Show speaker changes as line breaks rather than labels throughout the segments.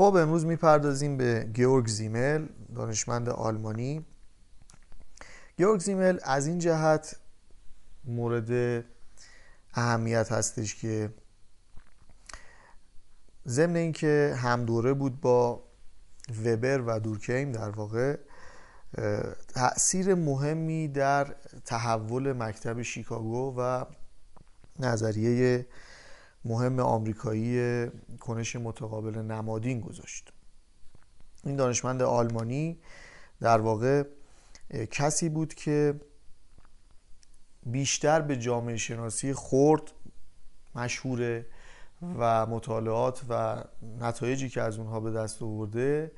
خب امروز می‌پردازیم به گیورگ زیمل دانشمند آلمانی. گیورگ زیمل از این جهت مورد اهمیت هستش که ضمن اینکه هم دوره بود با وبر و دورکیم در واقع تاثیر مهمی در تحول مکتب شیکاگو و نظریه مهم آمریکایی کنش متقابل نمادین گذاشت. این دانشمند آلمانی در واقع کسی بود که بیشتر به جامعه شناسی خورد مشهوره و مطالعات و نتایجی که از اونها به دست آورده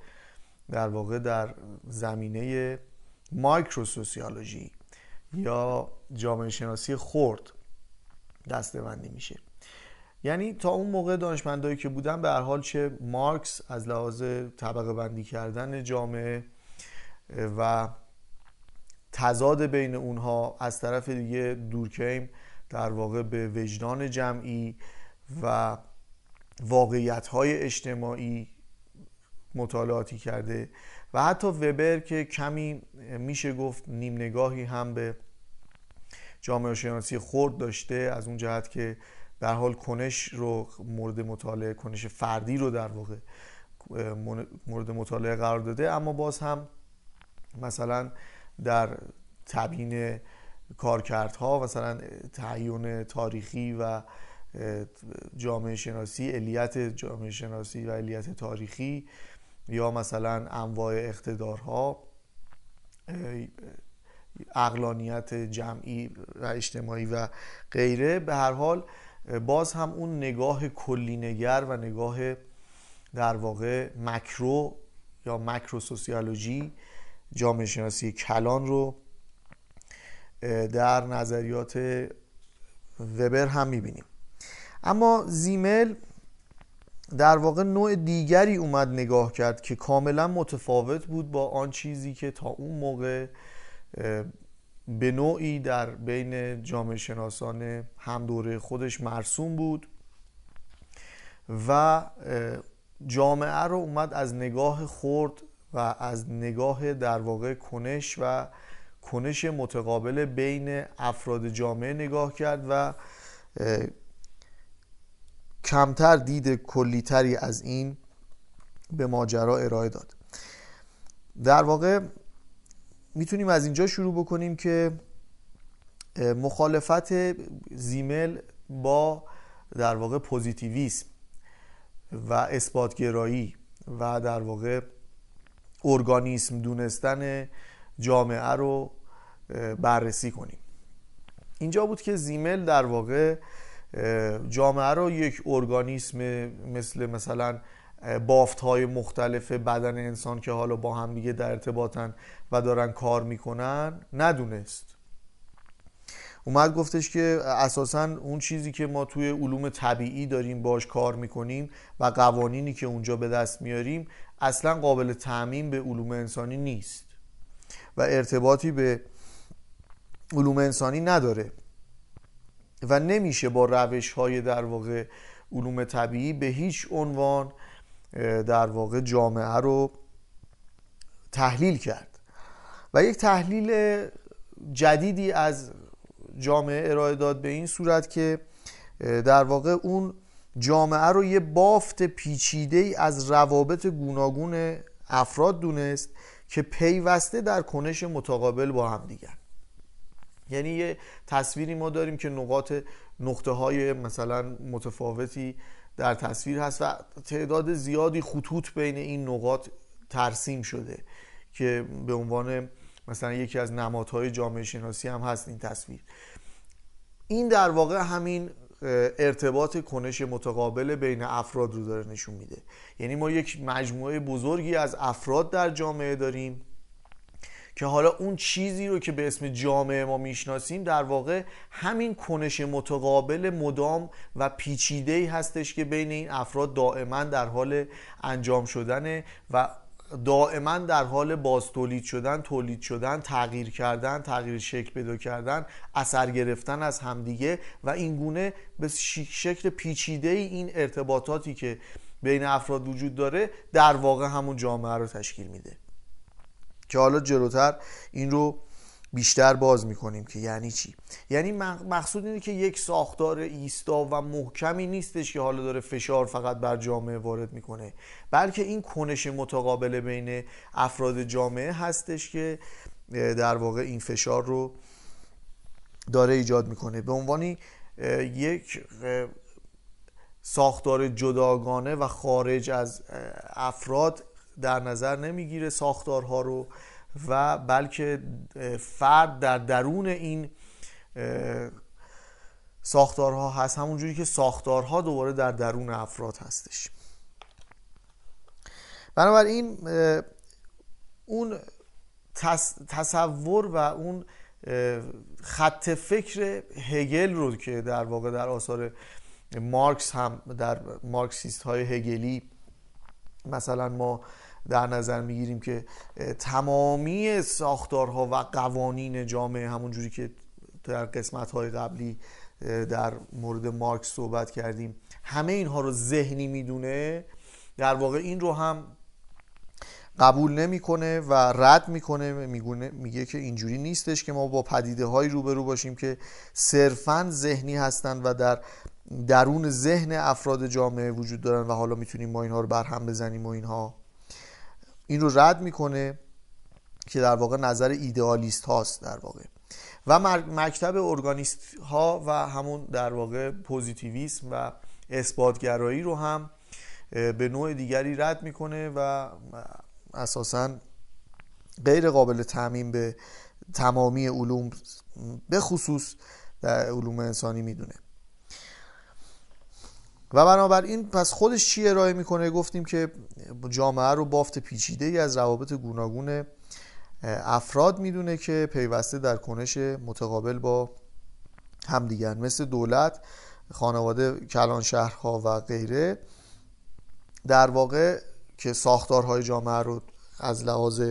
در واقع در زمینه مایکروسوسیولوژی یا جامعه شناسی خرد دستبندی میشه. یعنی تا اون موقع دانشمندایی که بودن به هر حال چه مارکس از لحاظ طبقه بندی کردن جامعه و تضاد بین اونها از طرف دیگه دورکیم در واقع به وجدان جمعی و واقعیت های اجتماعی مطالعاتی کرده و حتی وبر که کمی میشه گفت نیم نگاهی هم به جامعه شناسی خورد داشته از اون جهت که در حال کنش رو مورد مطالعه کنش فردی رو در واقع مورد مطالعه قرار داده. اما باز هم مثلا در تبیین کارکردها مثلا تعیین تاریخی و جامعه شناسی علیت جامعه شناسی و علیت تاریخی یا مثلا انواع اقتدارها اقلانیت جمعی و اجتماعی و غیره. به هر حال باز هم اون نگاه کلینگر و نگاه در واقع مکرو یا مکرو سوسیولوژی جامعه شناسی کلان رو در نظریات وبر هم می‌بینیم. اما زیمل در واقع نوع دیگری اومد نگاه کرد که کاملا متفاوت بود با آن چیزی که تا اون موقع به نوعی در بین جامعه شناسان هم دوره خودش مرسوم بود و جامعه رو اومد از نگاه خورد و از نگاه در واقع کنش و کنش متقابل بین افراد جامعه نگاه کرد و کمتر دید کلیتری از این به ماجرا ارائه داد. در واقع می‌تونیم از اینجا شروع بکنیم که مخالفت زیمل با در واقع پوزیتیویسم و اثباتگرایی و در واقع ارگانیسم دونستن جامعه رو بررسی کنیم. اینجا بود که زیمل در واقع جامعه رو یک ارگانیسم مثل مثلا بافت های مختلف بدن انسان که حالا با هم دیگه در ارتباطن و دارن کار می‌کنن ندونست. اومد گفتش که اساسا اون چیزی که ما توی علوم طبیعی داریم باش کار می‌کنیم و قوانینی که اونجا به دست میاریم اصلا قابل تعمین به علوم انسانی نیست و ارتباطی به علوم انسانی نداره و نمیشه با روش های در واقع علوم طبیعی به هیچ عنوان در واقع جامعه رو تحلیل کرد. و یک تحلیل جدیدی از جامعه ارائه داد به این صورت که در واقع اون جامعه رو یه بافت پیچیده ای از روابط گوناگون افراد دونست که پیوسته در کنش متقابل با هم دیگر. یعنی یه تصویری ما داریم که نقاط نقطه های مثلا متفاوتی در تصویر هست و تعداد زیادی خطوط بین این نقاط ترسیم شده که به عنوان مثلا یکی از نمادهای جامعه شناسی هم هست این تصویر. این در واقع همین ارتباط کنش متقابل بین افراد رو داره نشون میده. یعنی ما یک مجموعه بزرگی از افراد در جامعه داریم. که حالا اون چیزی رو که به اسم جامعه ما می‌شناسیم در واقع همین کنش متقابل مدام و پیچیده ای هستش که بین این افراد دائما در حال انجام شدنه و دائما در حال باز تولید شدن تولید شدن تغییر کردن تغییر شکل پیدا کردن اثر گرفتن از همدیگه و این گونه به شکل پیچیده این ارتباطاتی که بین افراد وجود داره در واقع همون جامعه رو تشکیل میده. که حالا جلوتر این رو بیشتر باز می‌کنیم که یعنی چی؟ یعنی مقصود اینه که یک ساختار ایستا و محکمی نیستش که حالا داره فشار فقط بر جامعه وارد می‌کنه. بلکه این کنش متقابل بین افراد جامعه هستش که در واقع این فشار رو داره ایجاد می‌کنه. به عنوانی یک ساختار جداگانه و خارج از افراد در نظر نمی‌گیره ساختارها رو و بلکه فرد در درون این ساختارها هست همونجوری که ساختارها دوباره در درون افراد هستش. بنابراین اون تصور و اون خط فکر هگل رو که در واقع در آثار مارکس هم در مارکسیست های هگلی مثلا ما در نظر می‌گیریم که تمامی ساختارها و قوانین جامعه همونجوری که در قسمت های قبلی در مورد مارکس صحبت کردیم همه اینها رو ذهنی می‌دونه. در واقع این رو هم قبول نمی‌کنه و رد می‌کنه میگونه میگه که اینجوری نیستش که ما با پدیده هایی روبرو باشیم که صرفا ذهنی هستند و در درون ذهن افراد جامعه وجود دارن و حالا می‌تونیم ما اینها رو برهم بزنیم و اینها. این رو رد می‌کنه که در واقع نظر ایدئالیست هاست در واقع. و مکتب ارگانیست ها و همون در واقع پوزیتیویسم و اثباتگرایی رو هم به نوع دیگری رد می‌کنه و اساسا غیر قابل تعمین به تمامی علوم به خصوص در علوم انسانی می‌دونه. و بنابراین پس خودش چی ارائه می‌کنه؟ گفتیم که جامعه رو بافت پیچیده ای از روابط گوناگون افراد می‌دونه که پیوسته در کنش متقابل با همدیگر مثل دولت خانواده کلان شهرها و غیره. در واقع که ساختارهای جامعه رو از لحاظ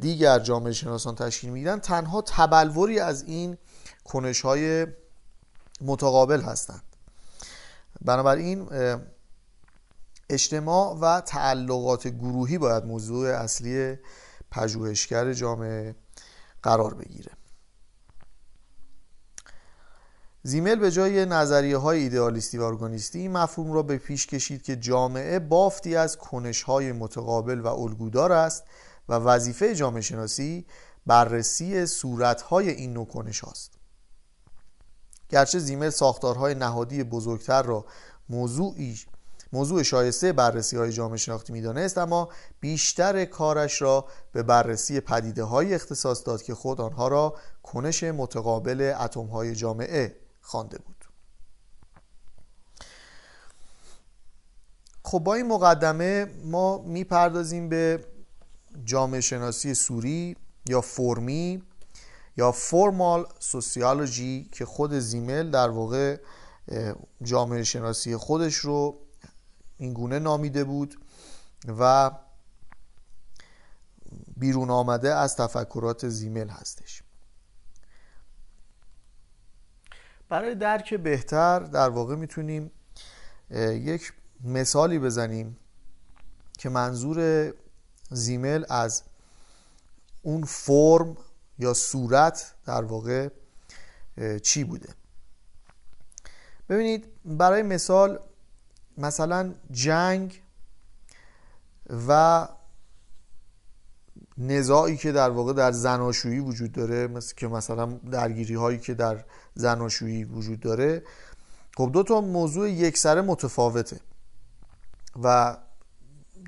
دیگر جامعه شناسان تشکیل میدن تنها تبلوری از این کنش های متقابل هستند بنابراین اجتماع و تعلقات گروهی باید موضوع اصلی پژوهشگر جامعه قرار بگیره. زیمل به جای نظریه های ایدئالیستی و ارگانیستی این مفهوم را به پیش کشید که جامعه بافتی از کنش های متقابل و الگودار است و وظیفه جامعه شناسی بررسی صورت های این نوع کنش هاست گرچه زیمل ساختارهای نهادی بزرگتر را موضوعی موضوع شایسته بررسی های جامعه شناختی می‌دانست اما بیشتر کارش را به بررسی پدیده های اختصاص داد که خود آنها را کنش متقابل اتم های جامعه خوانده بود. خب با این مقدمه ما می‌پردازیم به جامعه شناسی سوری یا فرمی. یا فرمال سوسیالوجی که خود زیمل در واقع جامعه شناسی خودش رو اینگونه نامیده بود و بیرون آمده از تفکرات زیمل هستش. برای درک بهتر در واقع می‌تونیم یک مثالی بزنیم که منظور زیمل از اون فرم یا صورت در واقع چی بوده؟ ببینید برای مثال مثلا جنگ و نزاعی که در واقع در زناشویی وجود داره مثل که مثلا درگیری هایی که در زناشویی وجود داره خب دو تا موضوع یکسره متفاوته و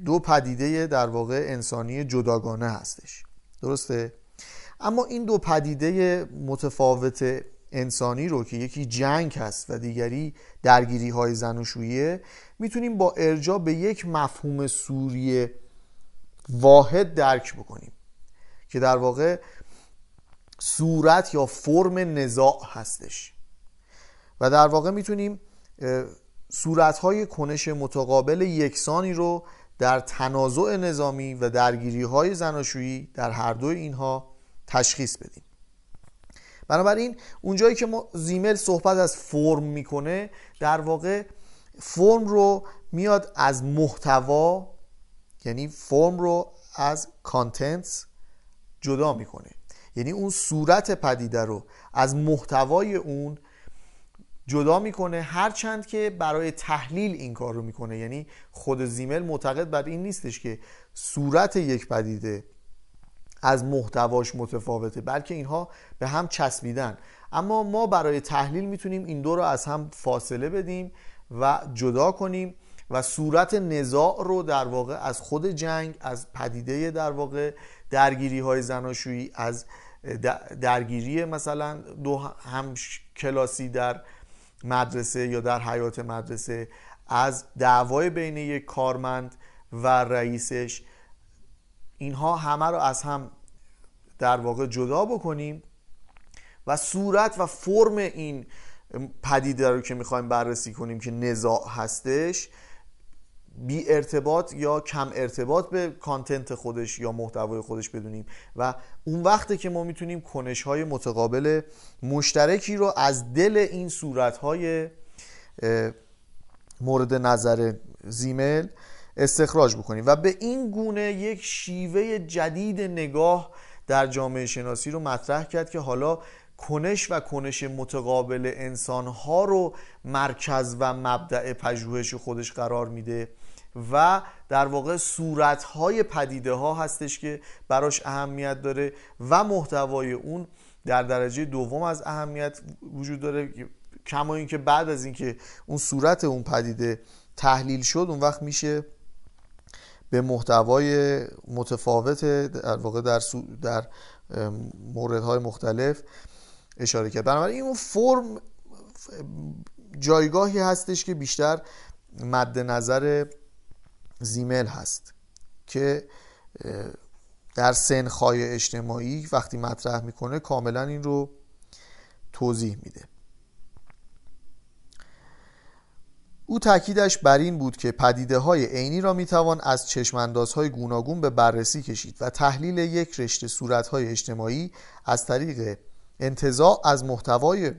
دو پدیده در واقع انسانی جداگانه هستش. درسته؟ اما این دو پدیده متفاوت انسانی رو که یکی جنگ هست و دیگری درگیری های زناشویی می‌تونیم با ارجاع به یک مفهوم سوری واحد درک بکنیم که در واقع صورت یا فرم نزاع هستش. و در واقع می‌تونیم های کنش متقابل یکسانی رو در تنازع نظامی و درگیری های زناشویی در هر دو اینها تشخیص بدیم. بنابراین اونجایی که ما زیمل صحبت از فرم می‌کنه در واقع فرم رو میاد از محتوا یعنی فرم رو از کانتنتس جدا می‌کنه. یعنی اون صورت پدیده رو از محتوای اون جدا می‌کنه هرچند که برای تحلیل این کار رو می‌کنه. یعنی خود زیمل معتقد بر این نیستش که صورت یک پدیده از محتواش متفاوته بلکه اینها به هم چسبیدن. اما ما برای تحلیل می‌تونیم این دو رو از هم فاصله بدیم و جدا کنیم و صورت نزاع رو در واقع از خود جنگ از پدیده در واقع درگیری های زناشویی از درگیری مثلا دو هم کلاسی در مدرسه یا در حیات مدرسه از دعوای بین یک کارمند و رئیسش اینها همه رو از هم در واقع جدا بکنیم و صورت و فرم این پدیده رو که می‌خوایم بررسی کنیم که نزاع هستش بی ارتباط یا کم ارتباط به کانتنت خودش یا محتوای خودش بدونیم و اون وقته که ما می‌تونیم کنش های متقابل مشترکی رو از دل این صورت های مورد نظر زیمل استخراج بکنیم و به این گونه یک شیوه جدید نگاه در جامعه شناسی رو مطرح کرد که حالا کنش و کنش متقابل انسان ها رو مرکز و مبدع پژوهش خودش قرار میده و در واقع صورت های پدیده ها هستش که براش اهمیت داره و محتوای اون در درجه دوم از اهمیت وجود داره. کما اینکه بعد از اینکه اون صورت اون پدیده تحلیل شد اون وقت میشه به محتوای متفاوت در واقع در, در موردهای مختلف اشاره کرد. بنابراین این فرم جایگاهی هستش که بیشتر مد نظر زیمل هست که در سنخای اجتماعی وقتی مطرح می‌کنه کاملا این رو توضیح میده. او تاکیدش بر این بود که پدیده های عینی را می‌توان از چشماندازهای گوناگون به بررسی کشید و تحلیل یک رشته صورت های اجتماعی از طریق انتظاع از محتوای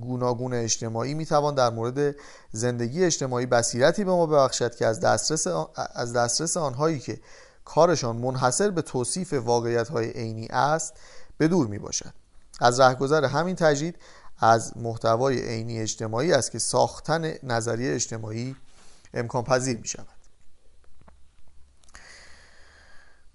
گوناگون اجتماعی می‌توان در مورد زندگی اجتماعی بصیرتی به ما ببخشد که از دسترس, از دسترس آنهایی که کارشان منحصر به توصیف واقعیت های عینی است به دور می باشد از رهگذر همین تجدید از محتوای عینی اجتماعی است که ساختن نظریه اجتماعی امکان پذیر می شود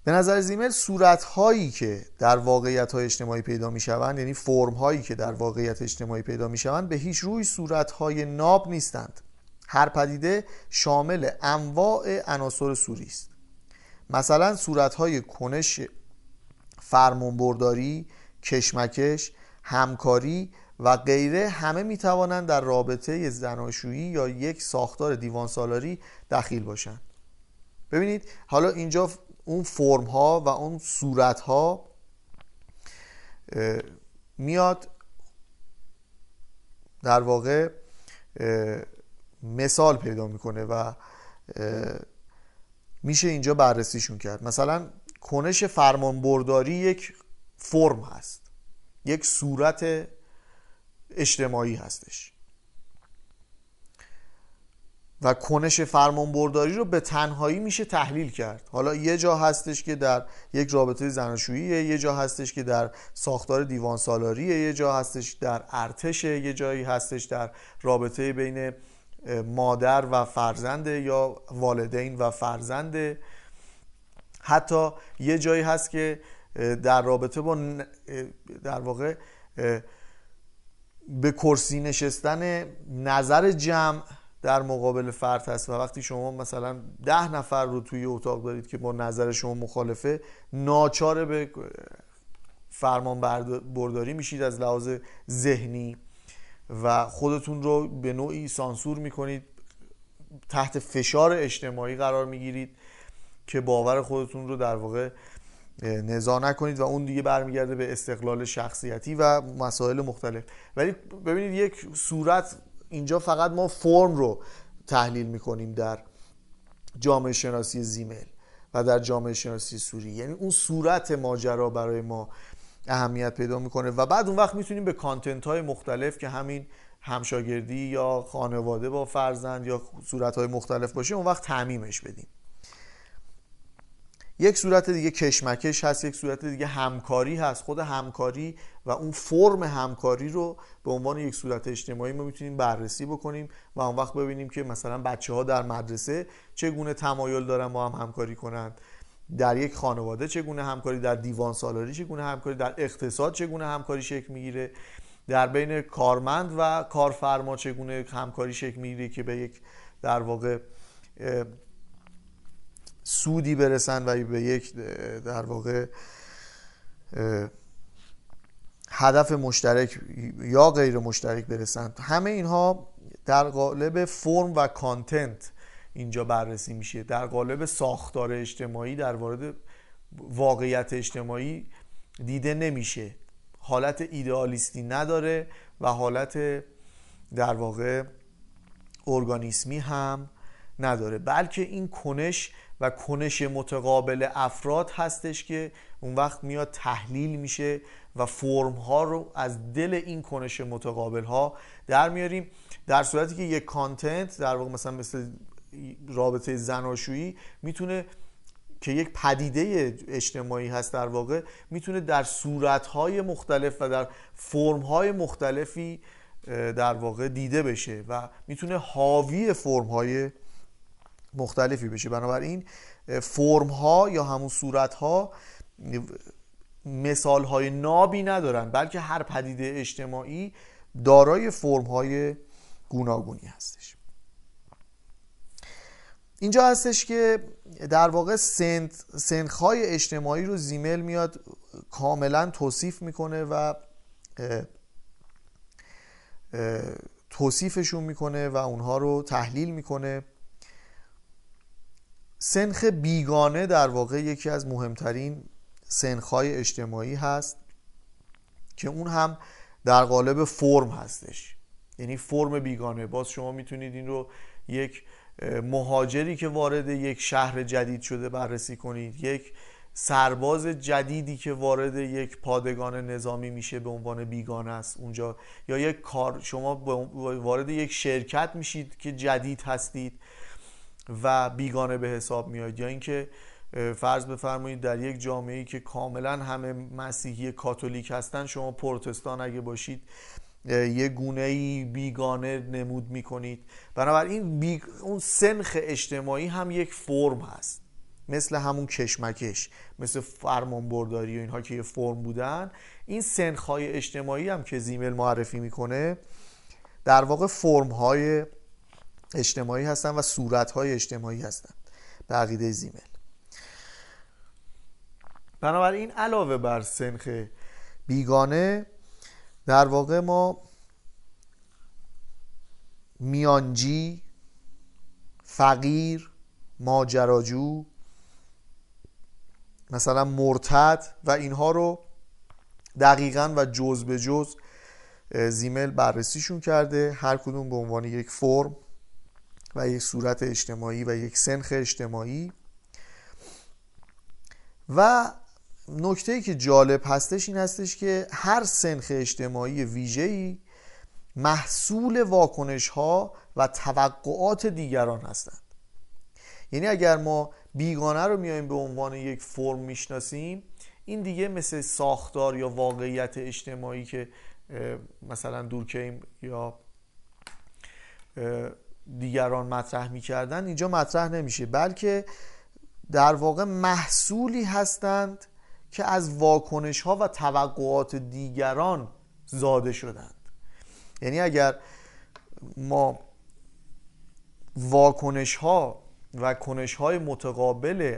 به نظر زیمل صورت هایی که در واقعیت های اجتماعی پیدا می شوند یعنی فرم هایی که در واقعیت اجتماعی پیدا می شوند به هیچ روی صورت های ناب نیستند. هر پدیده شامل انواع عناصر سوری است. مثلا صورت های کنش فرمانبرداری کشمکش همکاری و غیره همه می توانند در رابطه زناشویی یا یک ساختار دیوان سالاری دخیل باشند. ببینید حالا اینجا اون فرم ها و اون صورت ها میاد در واقع مثال پیدا می‌کنه و میشه اینجا بررسیشون کرد. مثلا کنش فرمانبرداری یک فرم هست. یک صورت اجتماعی هستش. و کنش فرمان برداری رو به تنهایی میشه تحلیل کرد. حالا یه جا هستش که در یک رابطه زناشویی یه جا هستش که در ساختار دیوان سالاریه یه جا هستش در ارتش یه جایی هستش در رابطه بین مادر و فرزند یا والدین و فرزند حتی یه جایی هست که در رابطه با در واقع به کرسی نشستن نظر جمع در مقابل فرد هست و وقتی شما مثلا ده نفر رو توی اتاق دارید که با نظر شما مخالفه ناچاره به فرمان برداری میشید از لحاظ ذهنی و خودتون رو به نوعی سانسور می‌کنید تحت فشار اجتماعی قرار می‌گیرید که باور خودتون رو در واقع نزا نکنید و اون دیگه برمیگرده به استقلال شخصیتی و مسائل مختلف. ولی ببینید یک صورت اینجا فقط ما فرم رو تحلیل می‌کنیم در جامعه شناسی زیمل و در جامعه شناسی سوری. یعنی اون صورت ماجرا برای ما اهمیت پیدا می‌کنه و بعد اون وقت می‌تونیم به کانتنت های مختلف که همین همشاگردی یا خانواده با فرزند یا صورتهای مختلف باشه اون وقت تعمیمش بدیم. یک صورت دیگه کشمکش هست یک صورت دیگه همکاری هست. خود همکاری و اون فرم همکاری رو به عنوان یک صورت اجتماعی ما می‌تونیم بررسی بکنیم و اون وقت ببینیم که مثلا بچه ها در مدرسه چگونه تمایل دارن با هم همکاری کنند در یک خانواده چگونه همکاری در دیوان سالاری چگونه همکاری در اقتصاد چگونه همکاری شکل می‌گیره در بین کارمند و کارفرما چگونه همکاری شکل می‌گیره که به یک در واقع سودی برسن و به یک در واقع هدف مشترک یا غیر مشترک برسن. همه اینها در قالب فرم و کانتنت اینجا بررسی میشه. در قالب ساختار اجتماعی در وارد واقعیت اجتماعی دیده نمیشه. حالت ایدئالیستی نداره و حالت در واقع ارگانیسمی هم نداره. بلکه این کنش و کنش متقابل افراد هستش که اون وقت میاد تحلیل میشه و فرم ها رو از دل این کنش متقابل ها در میاریم. در صورتی که یک کانتنت در واقع مثلا مثل رابطه زناشویی می‌تونه که یک پدیده اجتماعی هست در واقع می‌تونه در صورتهای مختلف و در فرمهای مختلفی در واقع دیده بشه و می‌تونه حاوی فرمهای مختلفی بشه. بنابراین فرم ها یا همون صورت ها مثال های نابی ندارن بلکه هر پدیده اجتماعی دارای فرم های گوناگونی هستش. اینجا هستش که در واقع سنخهای اجتماعی رو زیمل میاد کاملا توصیف می‌کنه و توصیفشون می‌کنه و اونها رو تحلیل می‌کنه. سنخ بیگانه در واقع یکی از مهمترین سنخهای اجتماعی هست که اون هم در قالب فرم هستش. یعنی فرم بیگانه. باز شما می‌تونید این رو یک مهاجری که وارد یک شهر جدید شده بررسی کنید یک سرباز جدیدی که وارد یک پادگان نظامی میشه به عنوان بیگانه است اونجا. یا یک کار شما وارد یک شرکت میشید که جدید هستید. و بیگانه به حساب میاد. یا اینکه فرض بفرمایید در یک جامعه ای که کاملا همه مسیحی کاتولیک هستن شما پروتستان اگه باشید یه گونه ای بیگانه نمود می‌کنید. بنابراین بی... اون سنخ اجتماعی هم یک فرم هست. مثل همون کشمکش مثل فرمانبرداری و اینها که یه فرم بودن. این سنخهای اجتماعی هم که زیمل معرفی می‌کنه در واقع فرم های اجتماعی هستن و صورت های اجتماعی هستن. به عقیده زیمل. بنابراین علاوه بر سنخ بیگانه در واقع ما میانجی فقیر ماجراجو مثلا مرتد و اینها رو دقیقا و جز به جز زیمل بررسیشون کرده. هر کدوم به عنوان یک فرم و یک صورت اجتماعی و یک سنخ اجتماعی. و نکته که جالب هستش این هستش که هر سنخ اجتماعی ویژه‌ای محصول واکنش ها و توقعات دیگران هستند. یعنی اگر ما بیگانه رو میایم به عنوان یک فرم می‌شناسیم این دیگه مثل ساختار یا واقعیت اجتماعی که مثلا دورکیم یا دیگران مطرح می‌کردن اینجا مطرح نمیشه. بلکه در واقع محصولی هستند که از واکنش ها و توقعات دیگران زاده شدند. یعنی اگر ما واکنش ها و کنش های متقابل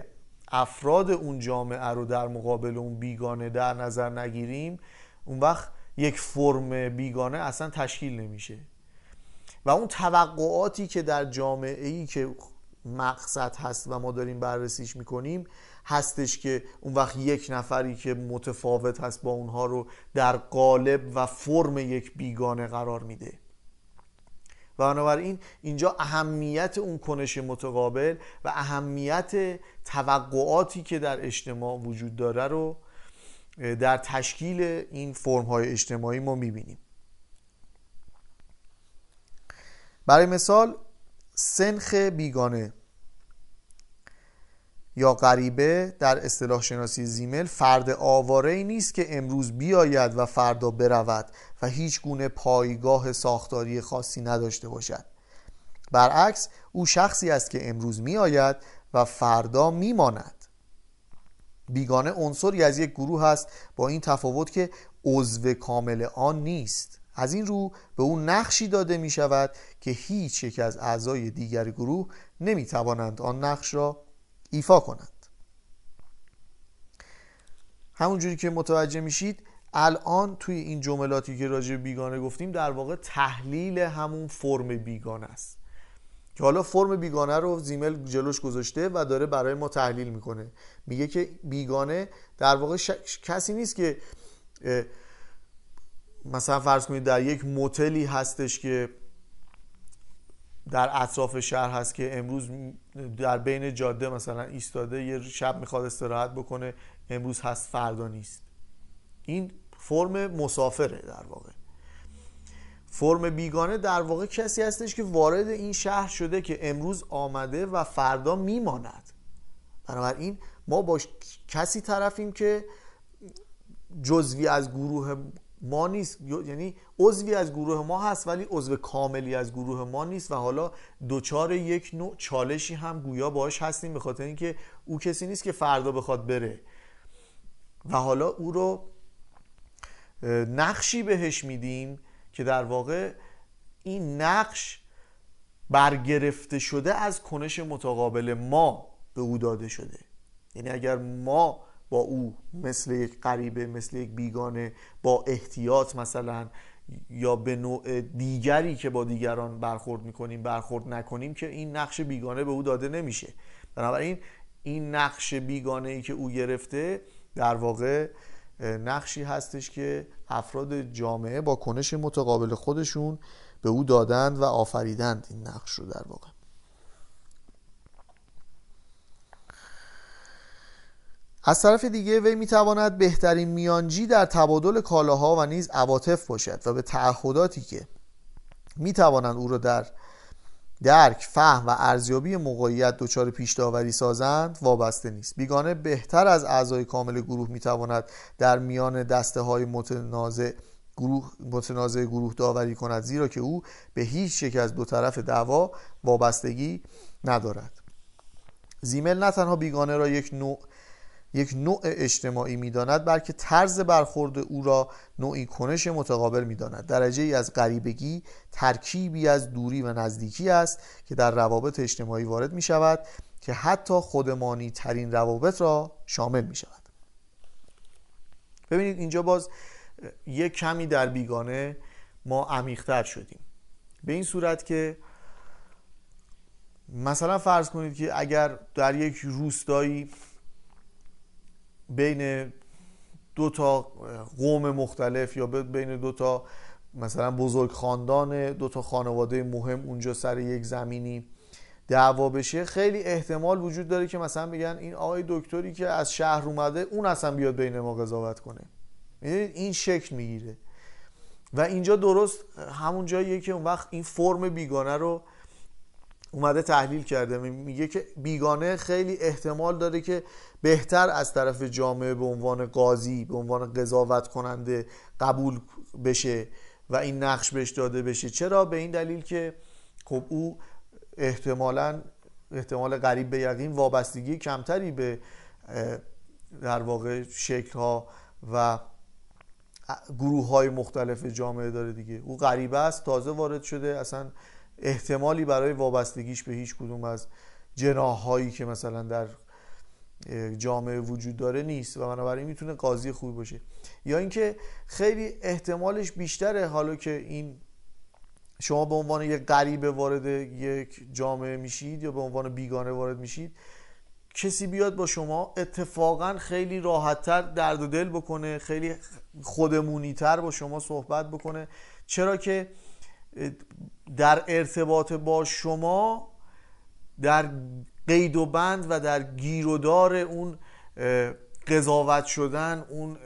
افراد اون جامعه رو در مقابل اون بیگانه در نظر نگیریم اون وقت یک فرم بیگانه اصلا تشکیل نمیشه. و اون توقعاتی که در جامعه ای که مقصد هست و ما داریم بررسیش می‌کنیم هستش که اون وقت یک نفری که متفاوت هست با اونها رو در قالب و فرم یک بیگانه قرار میده. و بنابراین اینجا اهمیت اون کنش متقابل و اهمیت توقعاتی که در اجتماع وجود داره رو در تشکیل این فرم های اجتماعی ما می‌بینیم. برای مثال سنخ بیگانه یا غریبه در اصطلاح شناسی زیمل فرد آواره ای نیست که امروز بیاید و فردا برود و هیچ گونه پایگاه ساختاری خاصی نداشته باشد. برعکس او شخصی است که امروز میآید و فردا میماند. بیگانه عنصری از یک گروه است با این تفاوت که عضو کامل آن نیست. از این رو به او نقشی داده می شود که هیچ یک از اعضای دیگر گروه نمی توانند آن نقش را ایفا کنند. همونجوری که متوجه میشید الان توی این جملاتی که راجع بیگانه گفتیم در واقع تحلیل همون فرم بیگانه است. که حالا فرم بیگانه رو زیمل جلوش گذاشته و داره برای ما تحلیل می‌کنه. میگه که بیگانه در واقع کسی نیست که مثلا فرض کنید در یک موتلی هستش که در اطراف شهر هست که امروز در بین جاده مثلا ایستاده یه شب می‌خواد استراحت بکنه امروز هست فردا نیست. این فرم مسافره در واقع. فرم بیگانه در واقع کسی هستش که وارد این شهر شده که امروز آمده و فردا میماند. بنابراین ما با کسی طرفیم که جزوی از گروه ما نیست. یعنی عضوی از گروه ما هست ولی عضو کاملی از گروه ما نیست و حالا دوچار یک نوع چالشی هم گویا باش هستیم به خاطر اینکه او کسی نیست که فردا بخواد بره. و حالا او رو نقشی بهش میدیم که در واقع این نقش برگرفته شده از کنش متقابل ما به او داده شده. یعنی اگر ما با او مثل یک غریبه مثل یک بیگانه با احتیاط مثلا یا به نوع دیگری که با دیگران برخورد می‌کنیم برخورد نکنیم که این نقش بیگانه به او داده نمیشه. بنابراین این نقش بیگانه ای که او گرفته در واقع نقشی هستش که افراد جامعه با کنش متقابل خودشون به او دادند و آفریدند این نقش رو در واقع. از طرف دیگه وی می‌تواند بهترین میانجی در تبادل کالاها و نیز عواطف باشد و به تعهداتی که می‌توانند او را در درک فهم و ارزیابی موقعیت دچار پیش داوری سازند وابسته نیست. بیگانه بهتر از اعضای کامل گروه می‌تواند در میان دسته های متنازع گروه متنازع گروه داوری کند زیرا که او به هیچ یک از دو طرف دعوا وابستگی ندارد. زیمل نه تنها بیگانه را یک نوع یک نوع اجتماعی می‌داند بلکه طرز برخورد او را نوعی کنش متقابل می‌داند. درجه ای از غریبگی ترکیبی از دوری و نزدیکی است که در روابط اجتماعی وارد می شود که حتی خودمانی ترین روابط را شامل می شود ببینید اینجا باز یک کمی در بیگانه ما عمیقتر شدیم. به این صورت که مثلا فرض کنید که اگر در یک روستایی بین دو تا قوم مختلف یا بین دو تا مثلا بزرگ خاندان دو تا خانواده مهم اونجا سر یک زمینی دعوا بشه خیلی احتمال وجود داره که مثلا بگن این آقای دکتری که از شهر اومده اون اصلا بیاد بین ما قضاوت کنه. می‌دونید این شکل می‌گیره. و اینجا درست همون جاییه که اون وقت این فرم بیگانه رو اومده تحلیل کرده میگه که بیگانه خیلی احتمال داره که بهتر از طرف جامعه به عنوان قاضی به عنوان قضاوت کننده قبول بشه و این نقش بهش داده بشه. چرا؟ به این دلیل که خب او احتمالا احتمال قریب به یقین وابستگی کمتری به در واقع شکل ها و گروه های مختلف جامعه داره دیگه. او غریبه است تازه وارد شده اصلا احتمالی برای وابستگیش به هیچ کدوم از جناهایی که مثلا در جامعه وجود داره نیست و بنابراین می‌تونه قاضی خوبی باشه. یا اینکه خیلی احتمالش بیشتره حالا که این شما به عنوان یک غریبه وارد یک جامعه میشید یا به عنوان بیگانه وارد میشید کسی بیاد با شما اتفاقا خیلی راحتتر درد و دل بکنه خیلی خودمونیتر با شما صحبت بکنه. چرا که در ارتباط با شما در قید و بند و در گیر و دار اون قضاوت شدن اون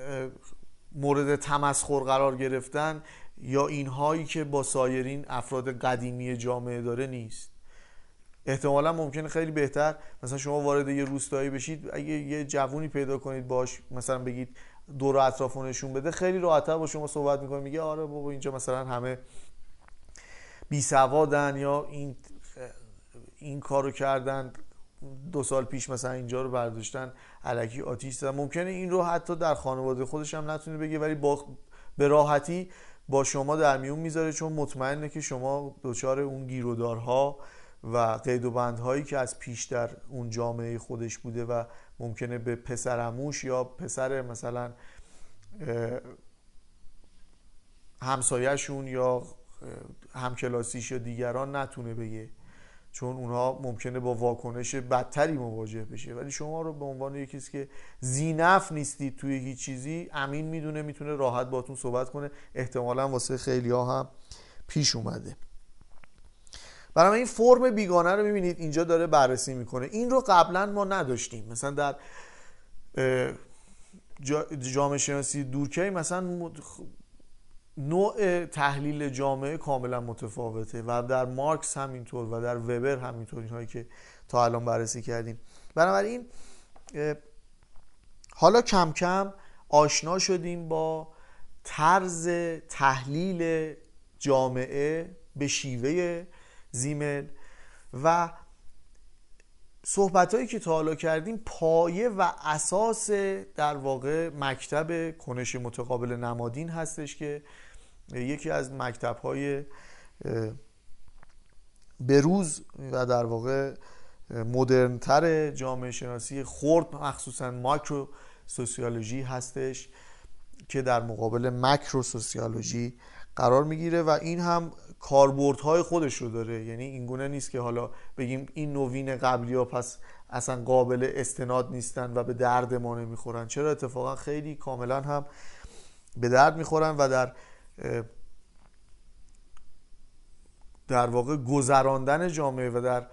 مورد تمسخر قرار گرفتن یا اینهایی که با سایرین افراد قدیمی جامعه داره نیست. احتمالا ممکنه خیلی بهتر. مثلا شما وارد یه روستایی بشید اگه یه جوونی پیدا کنید باش مثلا بگید دور اطراف نشون بده خیلی راحتر با شما صحبت می‌کنه میگه آره بابا اینجا مثلا همه بی سوادن یا این این کارو کردن دو سال پیش مثلا اینجا رو برداشتن علکی آتیش زدن. ممکنه این رو حتی در خانواده خودش هم نتونه بگه ولی با به راحتی با شما در میون می‌ذاره چون مطمئنه که شما دچار اون گیرودارها و قید و بندهایی که از پیش در اون جامعه خودش بوده و ممکنه به پسرموش یا پسر مثلا همسایهشون یا همکلاسیش یا دیگران نتونه بگه چون اونها ممکنه با واکنش بدتری مواجه بشه. ولی شما رو به عنوان یکی که زینف نیستید توی هیچ چیزی امین می‌دونه می‌تونه راحت باتون صحبت کنه. احتمالا واسه خیلی ها هم پیش اومده. برای این فرم بیگانه رو می‌بینید اینجا داره بررسی می‌کنه. این رو قبلا ما نداشتیم. مثلا در جامعه شناسی دورکی مثلا نوع تحلیل جامعه کاملا متفاوته و در مارکس همینطور و در وبر همینطور اینهایی که تا الان بررسی کردیم. بنابراین حالا کم کم آشنا شدیم با طرز تحلیل جامعه به شیوه زیمل و صحبت هایی که تا حالا کردیم پایه و اساس در واقع مکتب کنش متقابل نمادین هستش که یکی از مکتب های بروز و در واقع مدرنتر جامعه شناسی خورد مخصوصا ماکرو سوسیولوژی هستش که در مقابل مکرو سوسیولوژی قرار می‌گیره و این هم کاربردهای خودش رو داره. یعنی اینگونه نیست که حالا بگیم این نوین قبلی ها پس اصلا قابل استناد نیستن و به درد ما نمی‌خورن. چرا؟ اتفاقا خیلی کاملا هم به درد می‌خورن و در در واقع گذراندن جامعه و در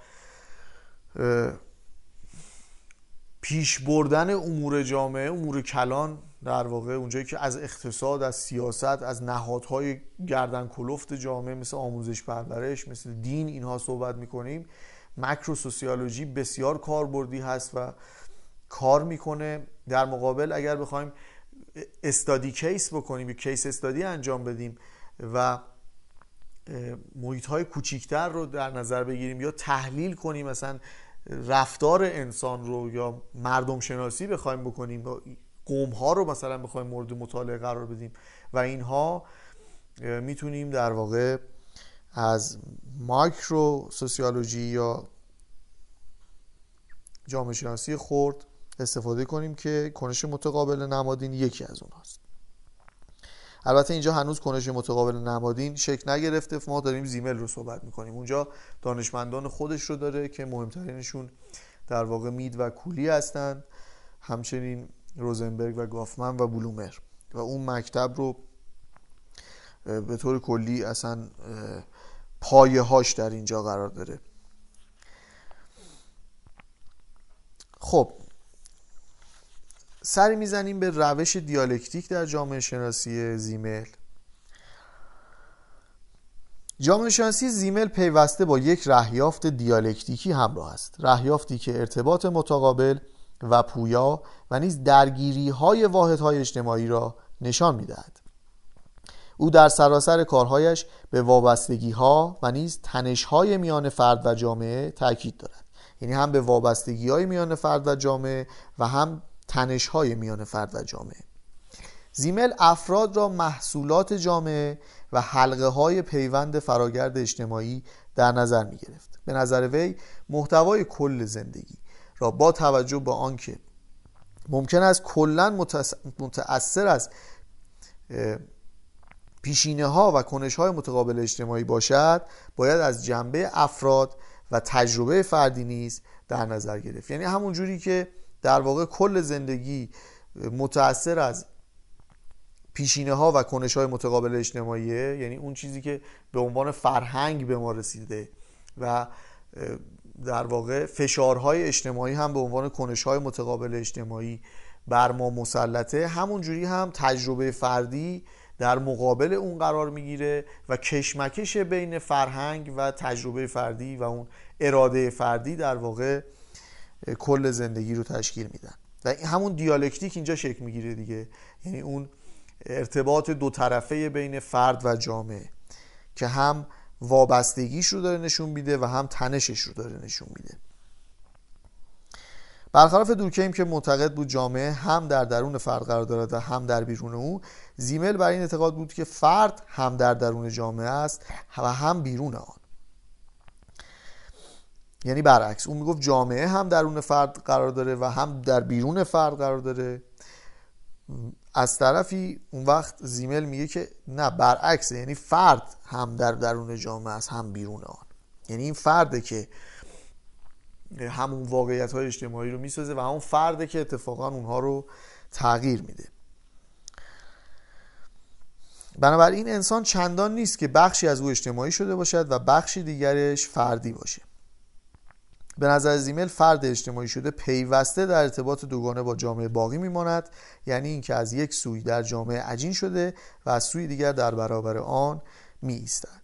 پیش بردن امور جامعه امور کلان در واقع اونجایی که از اقتصاد از سیاست از نهادهای گردن کلفت جامعه مثل آموزش پرورش مثل دین اینها صحبت می‌کنیم. مکرو سوسیولوژی بسیار کاربردی هست و کار می‌کنه. در مقابل اگر بخوایم استادی کیس بکنیم یا کیس استادی انجام بدیم و محیط های کوچیکتر رو در نظر بگیریم یا تحلیل کنیم مثلا رفتار انسان رو یا مردم شناسی بخوایم بکنیم قوم ها رو مثلا بخوایم مورد مطالعه قرار بدیم و اینها می‌تونیم در واقع از مایکرو سوسیولوژی یا جامعه شناسی خرد استفاده کنیم که کنش متقابل نمادین یکی از اوناست البته اینجا هنوز کنش متقابل نمادین شکل نگرفته. ما داریم زیمل رو صحبت می‌کنیم. اونجا دانشمندان خودش رو داره که مهمترینشون در واقع مید و کولی هستند همچنین روزنبرگ و گافمن و بلومر. و اون مکتب رو به طور کلی اصلا پایه هاش در اینجا قرار داره. خب سری می‌زنیم به روش دیالکتیک در جامعه شناسی زیمل جامعه شناسی زیمل پیوسته با یک رهیافت دیالکتیکی همراه است. رهیافتی که ارتباط متقابل و پویا و نیز درگیری های واحد های اجتماعی را نشان می‌دهد. او در سراسر کارهایش به وابستگی ها و نیز تنش های میان فرد و جامعه تاکید دارد. یعنی هم به وابستگی های میان فرد و جامعه و هم تنش های میان فرد و جامعه. زیمل افراد را محصولات جامعه و حلقه های پیوند فراگرد اجتماعی در نظر می گرفت به نظر وی محتوای کل زندگی را با توجه به آنکه ممکن است کلا متأثر از پیشینه ها و کنش های متقابل اجتماعی باشد باید از جنبه افراد و تجربه فردی نیز در نظر گرفت. یعنی همون جوری که در واقع کل زندگی متأثر از پیشینه ها و کنش های متقابل اجتماعیه. یعنی اون چیزی که به عنوان فرهنگ به ما رسیده و در واقع فشارهای اجتماعی هم به عنوان کنشهای متقابل اجتماعی بر ما مسلطه. همون جوری هم تجربه فردی در مقابل اون قرار می‌گیره و کشمکش بین فرهنگ و تجربه فردی و اون اراده فردی در واقع کل زندگی رو تشکیل میدن. و همون دیالکتیک اینجا شکل می‌گیره دیگه. یعنی اون ارتباط دو طرفه بین فرد و جامعه که هم وابستگیش رو داره نشون میده و هم تنشش رو داره نشون میده. برخلاف دورکیم که معتقد بود جامعه هم در درون فرد قرار دارد و هم در بیرون او زیمل بر این اعتقاد بود که فرد هم در درون جامعه است و هم بیرون آن. یعنی برعکس اون می‌گفت جامعه هم درون فرد قرار داره و هم در بیرون فرد قرار داره. از طرفی اون وقت زیمل میگه که نه برعکسه یعنی فرد هم در درون جامعه است هم بیرون آن. یعنی این فرده که همون واقعیت های اجتماعی رو می‌سازه و همون فرده که اتفاقا اونها رو تغییر میده. بنابراین انسان چندان نیست که بخشی از او اجتماعی شده باشد و بخشی دیگرش فردی باشه. به نظر زیمل فرد اجتماعی شده پیوسته در ارتباط دوگانه با جامعه باقی میماند. یعنی اینکه از یک سوی در جامعه عجین شده و از سوی دیگر در برابر آن می ایستد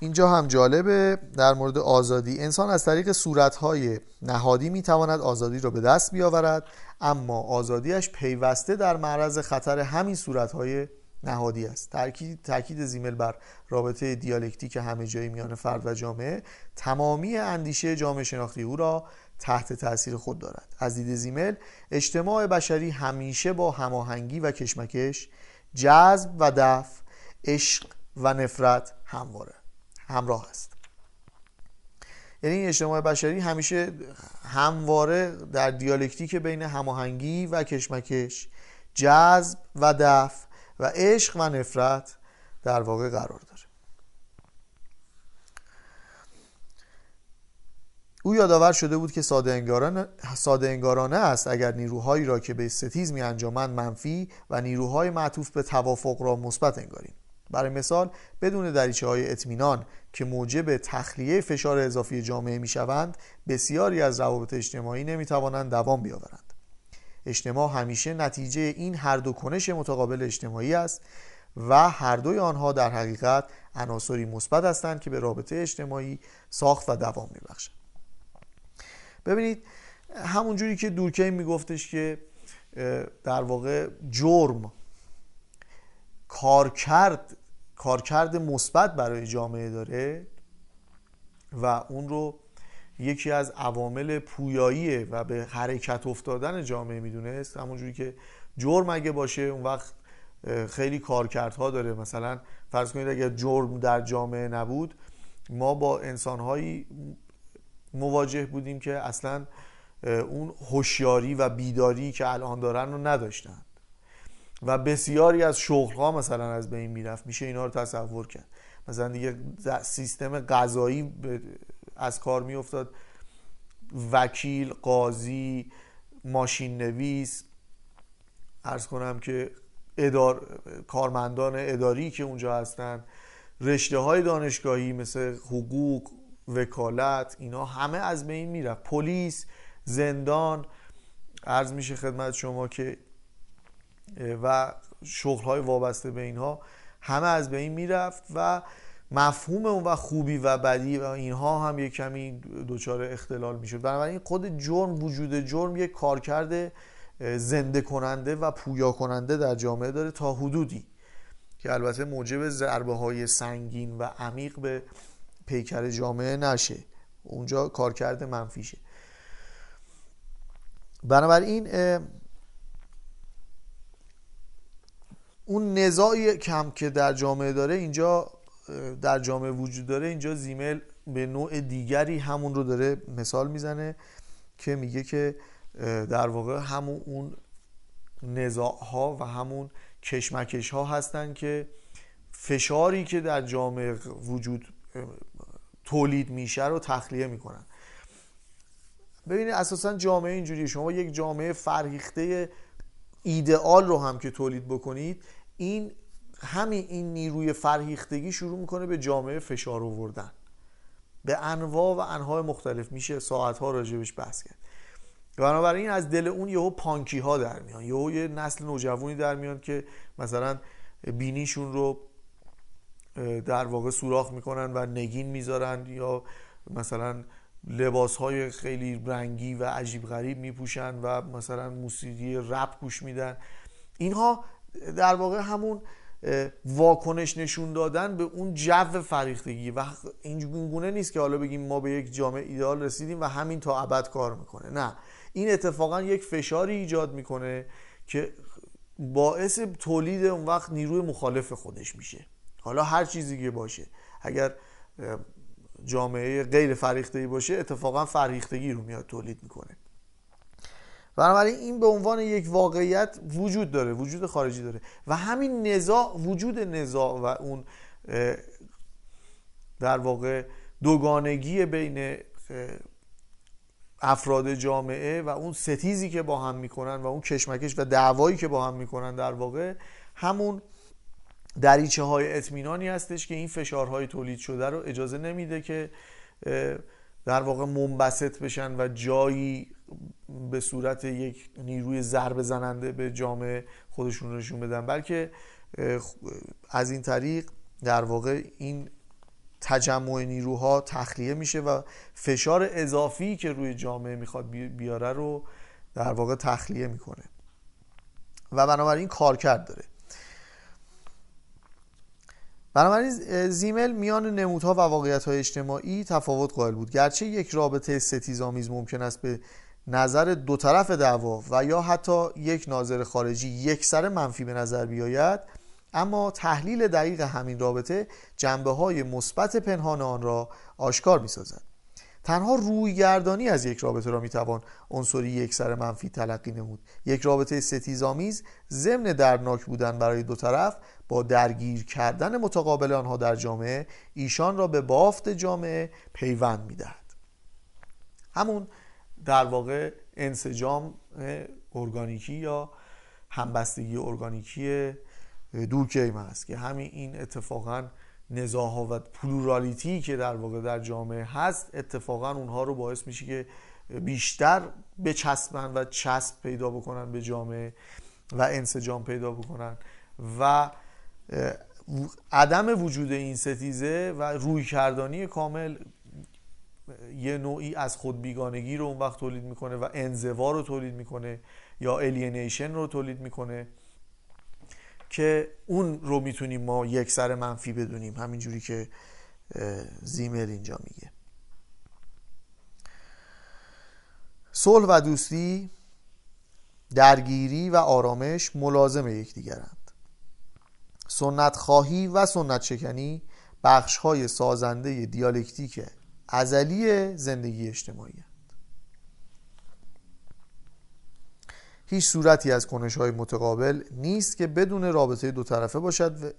اینجا هم جالبه در مورد آزادی. انسان از طریق صورتهای نهادی می‌تواند آزادی را به دست بیاورد اما آزادیش پیوسته در معرض خطر همین صورتهای نهادی است. تاکید تاکید زیمل بر رابطه دیالکتیک همه جایی میان فرد و جامعه تمامی اندیشه جامعه شناختی او را تحت تاثیر خود دارد. از دید زیمل اجتماع بشری همیشه با هماهنگی و کشمکش جذب و دفع عشق و نفرت همواره همراه است. یعنی اجتماع بشری همیشه همواره در دیالکتیک بین هماهنگی و کشمکش جذب و دفع و عشق و نفرت در واقع قرار داره. او یادآور شده بود که ساده انگارانه, ساده انگارانه است اگر نیروهایی را که به ستیز می انجامند منفی و نیروهای معطوف به توافق را مثبت انگاریم. برای مثال بدون دریچه های اطمینان که موجب تخلیه فشار اضافی جامعه می شوند بسیاری از روابط اجتماعی نمی توانند دوام بیاورند. اجتماع همیشه نتیجه این هر دو کنش متقابل اجتماعی است و هر دوی آنها در حقیقت عناصری مثبت هستند که به رابطه اجتماعی ساخت و دوام میبخشند. ببینید همونجوری که دورکهیم میگفتش که در واقع جرم کارکرد کارکرد مثبت برای جامعه داره و اون رو یکی از عوامل پویایی و به حرکت افتادن جامعه می‌دونست. همونجوری که جرم اگه باشه اون وقت خیلی کارکردها داره. مثلا فرض کنید اگر جرم در جامعه نبود ما با انسانهایی مواجه بودیم که اصلا اون هوشیاری و بیداری که الان دارن رو نداشتن و بسیاری از شغل ها مثلا از بین می‌رفت. میشه اینا رو تصور کرد. مثلا دیگه سیستم قضایی از کار میافتاد. وکیل قاضی ماشین نویس. ارز کنم که ادار... کارمندان اداری که اونجا هستن رشته های دانشگاهی مثل حقوق وکالت اینا همه از بین می‌رفت. پلیس زندان. عرض میشه خدمت شما که و شغل های وابسته به اینها همه از بین می‌رفت و مفهوم اون و خوبی و بدی و اینها هم یک کمی دچار اختلال می‌شد. بنابراین خود جرم وجود جرم یک کارکرد زنده کننده و پویا کننده در جامعه داره تا حدودی. که البته موجب ضربه های سنگین و عمیق به پیکر جامعه نشه. اونجا کارکرد منفیشه. بنابراین اون نزاعی کم که در جامعه داره اینجا در جامعه وجود داره اینجا زیمل به نوع دیگری همون رو داره مثال می‌زنه که میگه که در واقع همون اون نزاع ها و همون کشمکش ها هستن که فشاری که در جامعه وجود تولید میشه رو تخلیه می‌کنن. ببینید اساسا جامعه اینجوری شما یک جامعه فرهیخته ایدئال رو هم که تولید بکنید این همین این نیروی فرهیختگی شروع می‌کنه به جامعه فشار آوردن. به انواع و انواع مختلف میشه ساعتها راجبش بحث کرد. بنابراین از دل اون یهو پانکی ها در میان یهو یه نسل نوجوانی در میان که مثلا بینیشون رو در واقع سوراخ می‌کنن و نگین می‌ذارن یا مثلا لباس های خیلی رنگی و عجیب غریب میپوشن و مثلا موسیقی رپ گوش میدن. اینها در واقع همون واکنش نشون دادن به اون جو فریختگی و این گونه نیست که حالا بگیم ما به یک جامعه ایدال رسیدیم و همین تا ابد کار می‌کنه. نه. این اتفاقا یک فشاری ایجاد می‌کنه که باعث تولید اون وقت نیروی مخالف خودش میشه. حالا هر چیزی که باشه. اگر جامعه غیر فریختگی باشه اتفاقا فریختگی رو میاد تولید می‌کنه. بنابراین این به عنوان یک واقعیت وجود داره وجود خارجی داره. و همین نزاع وجود نزاع و اون در واقع دوگانگی بین افراد جامعه و اون ستیزی که با هم می‌کنن و اون کشمکش و دعوایی که با هم می‌کنن در واقع همون دریچه های اطمینانی هستش که این فشارهای تولید شده رو اجازه نمیده که در واقع منبسط بشن و جایی به صورت یک نیروی ضرب زننده به جامعه خودشون نشون بدن. بلکه از این طریق در واقع این تجمع نیروها تخلیه میشه و فشار اضافی که روی جامعه می‌خواد بیاره رو در واقع تخلیه می‌کنه. و بنابراین کارکرد داره. بنابراین زیمل میان نمودها و واقعیت های اجتماعی تفاوت قائل بود. گرچه یک رابطه ستیزآمیز ممکن است به نظر دو طرف دعوا و یا حتی یک ناظر خارجی یک سر منفی به نظر بیاید اما تحلیل دقیق همین رابطه جنبه های مثبت پنهان آن را آشکار می سازد. تنها رویگردانی از یک رابطه را می‌توان عنصری یک سر منفی تلقی نمود یک رابطه ستیزآمیز ضمن دردناک بودن برای دو طرف با درگیر کردن متقابل آنها در جامعه ایشان را به بافت جامعه پیوند می‌دهد همون در واقع انسجام ارگانیکی یا همبستگی ارگانیکی دورکیم است که همین این اتفاقا نزاع‌ها و plurality که در واقع در جامعه هست اتفاقا اونها رو باعث میشه که بیشتر بچسبن و چسب پیدا بکنن به جامعه و انسجام پیدا بکنن. و عدم وجود این ستیزه و روی‌گردانی کامل یه نوعی از خود بیگانگی رو اون وقت تولید می‌کنه و انزوا رو تولید می‌کنه یا alienation رو تولید می‌کنه که اون رو می‌تونیم ما یک سر منفی بدونیم. همینجوری که زیمر اینجا میگه. صلح و دوستی درگیری و آرامش ملازم یکدیگرند. سنت خواهی و سنت شکنی بخش های سازنده دیالکتیک ازلی زندگی اجتماعی هست. هیچ صورتی از کنش های متقابل نیست که بدون رابطه دو طرفه باشد و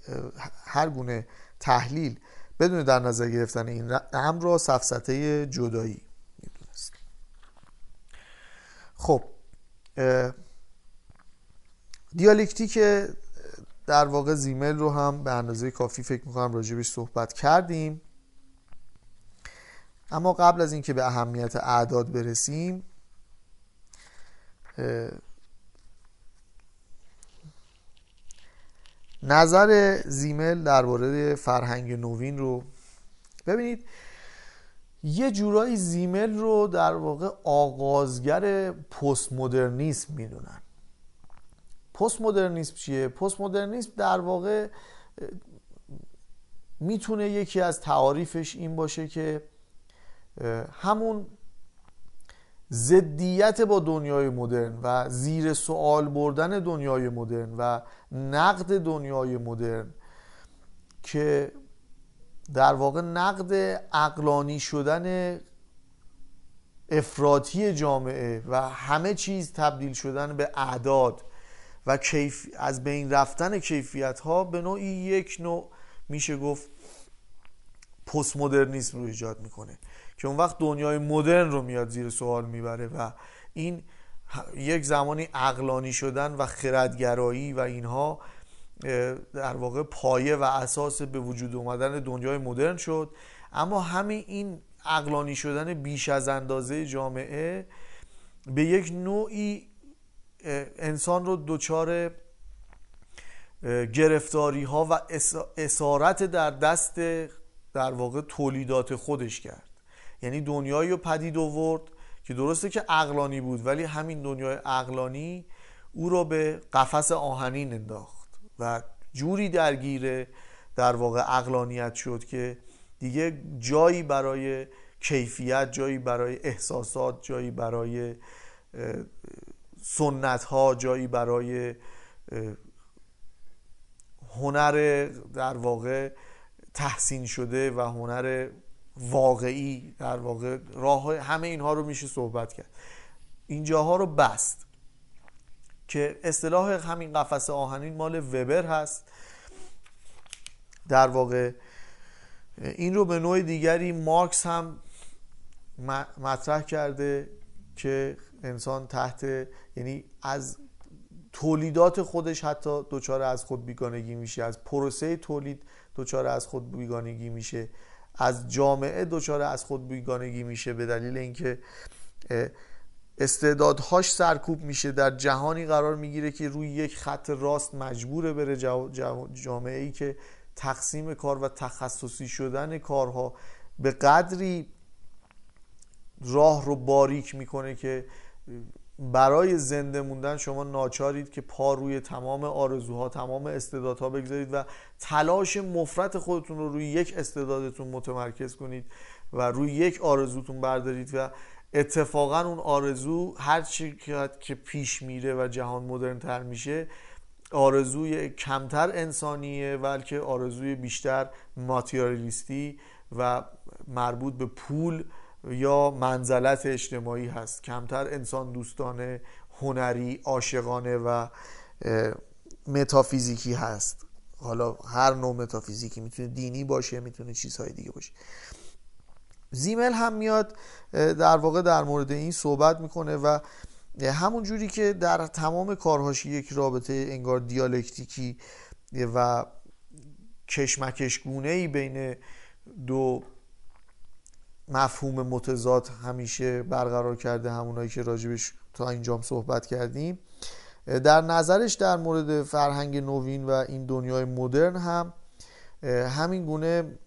هر گونه تحلیل بدون در نظر گرفتن این امر را سفسته جدایی می‌دونست خب دیالکتیک در واقع زیمل رو هم به اندازه کافی فکر می‌کنم راجبش صحبت کردیم اما قبل از اینکه به اهمیت اعداد برسیم نظر زیمل درباره فرهنگ نوین رو ببینید. یه جورایی زیمل رو در واقع آغازگر پست مدرنیسم می‌دونن. پست مدرنیسم چیه؟ پست مدرنیسم در واقع می‌تونه یکی از تعاریفش این باشه که همون زدیت با دنیای مدرن و زیر سوال بردن دنیای مدرن و نقد دنیای مدرن که در واقع نقد اقلانی شدن افراطی جامعه و همه چیز تبدیل شدن به اعداد و کیف از بین رفتن کیفیت ها به نوعی یک نوع میشه گفت پست مدرنیسم رو ایجاد می‌کنه. که اون وقت دنیای مدرن رو میاد زیر سوال می‌بره و این یک زمانی اقلانی شدن و خردگرایی و اینها در واقع پایه و اساس به وجود اومدن دنیای مدرن شد. اما همین این اقلانی شدن بیش از اندازه جامعه به یک نوعی انسان رو دچار گرفتاری ها و اسارت در دست در واقع تولیدات خودش کرد. یعنی دنیایی رو پدید آورد که درسته که اقلانی بود ولی همین دنیای اقلانی او رو به قفس آهنین انداخت و جوری درگیر در واقع اقلانیت شد که دیگه جایی برای کیفیت جایی برای احساسات جایی برای سنت ها جایی برای هنر در واقع تحسین شده و هنر واقعی در واقع راه همه اینها رو میشه صحبت کرد. اینجاها رو بست که اصطلاح همین قفس آهنین مال وبر هست. در واقع این رو به نوع دیگری مارکس هم مطرح کرده که انسان تحت یعنی از تولیدات خودش حتی دچار از خود بیگانگی میشه از پروسه تولید دچار از خود بیگانگی میشه. از جامعه دچار از خود بیگانگی میشه به دلیل اینکه استعدادهاش سرکوب میشه. در جهانی قرار می‌گیره که روی یک خط راست مجبوره بره جامعه ای که تقسیم کار و تخصصی شدن کارها به قدری راه رو باریک می‌کنه که برای زنده موندن شما ناچارید که پا روی تمام آرزوها تمام استعدادها بگذارید و تلاش مفرت خودتون رو روی یک استعدادتون متمرکز کنید و روی یک آرزوتون بردارید و اتفاقا اون آرزو هر چی که پیش میره و جهان مدرن تر میشه آرزوی کمتر انسانیه بلکه آرزوی بیشتر ماتریالیستی و مربوط به پول یا منزلت اجتماعی هست. کمتر انسان دوستانه هنری عاشقانه و متافیزیکی هست. حالا هر نوع متافیزیکی می‌تونه دینی باشه می‌تونه چیزهای دیگه باشه. زیمل هم میاد در واقع در مورد این صحبت می‌کنه و همون جوری که در تمام کارهاش یک رابطه انگار دیالکتیکی و کشمکشگونه بین دو مفهوم متضاد همیشه برقرار کرده همونایی که راجبش تا اینجام صحبت کردیم. در نظرش در مورد فرهنگ نوین و این دنیای مدرن هم همین گونه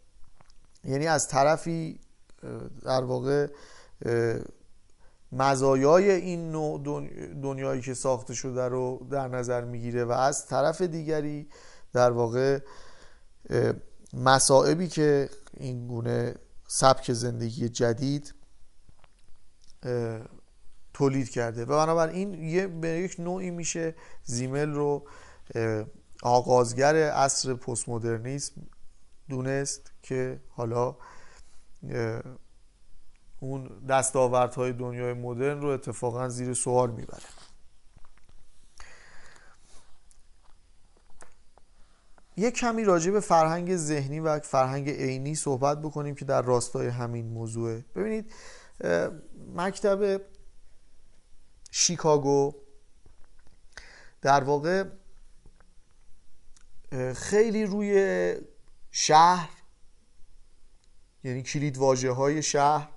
یعنی از طرفی در واقع مزایای این نوع دنیایی که ساخته شده رو در نظر می‌گیره و از طرف دیگری در واقع مسائبی که این گونه سبک زندگی جدید تولید کرده. و بنابراین یه به یک نوعی میشه زیمل رو آغازگر عصر پست مدرنیسم دونست که حالا اون دستاوردهای دنیای مدرن رو اتفاقا زیر سوال می‌بره. یک کمی راجع به فرهنگ ذهنی و فرهنگ عینی صحبت بکنیم که در راستای همین موضوعه ببینید مکتب شیکاگو در واقع خیلی روی شهر یعنی کلید واجه های شهر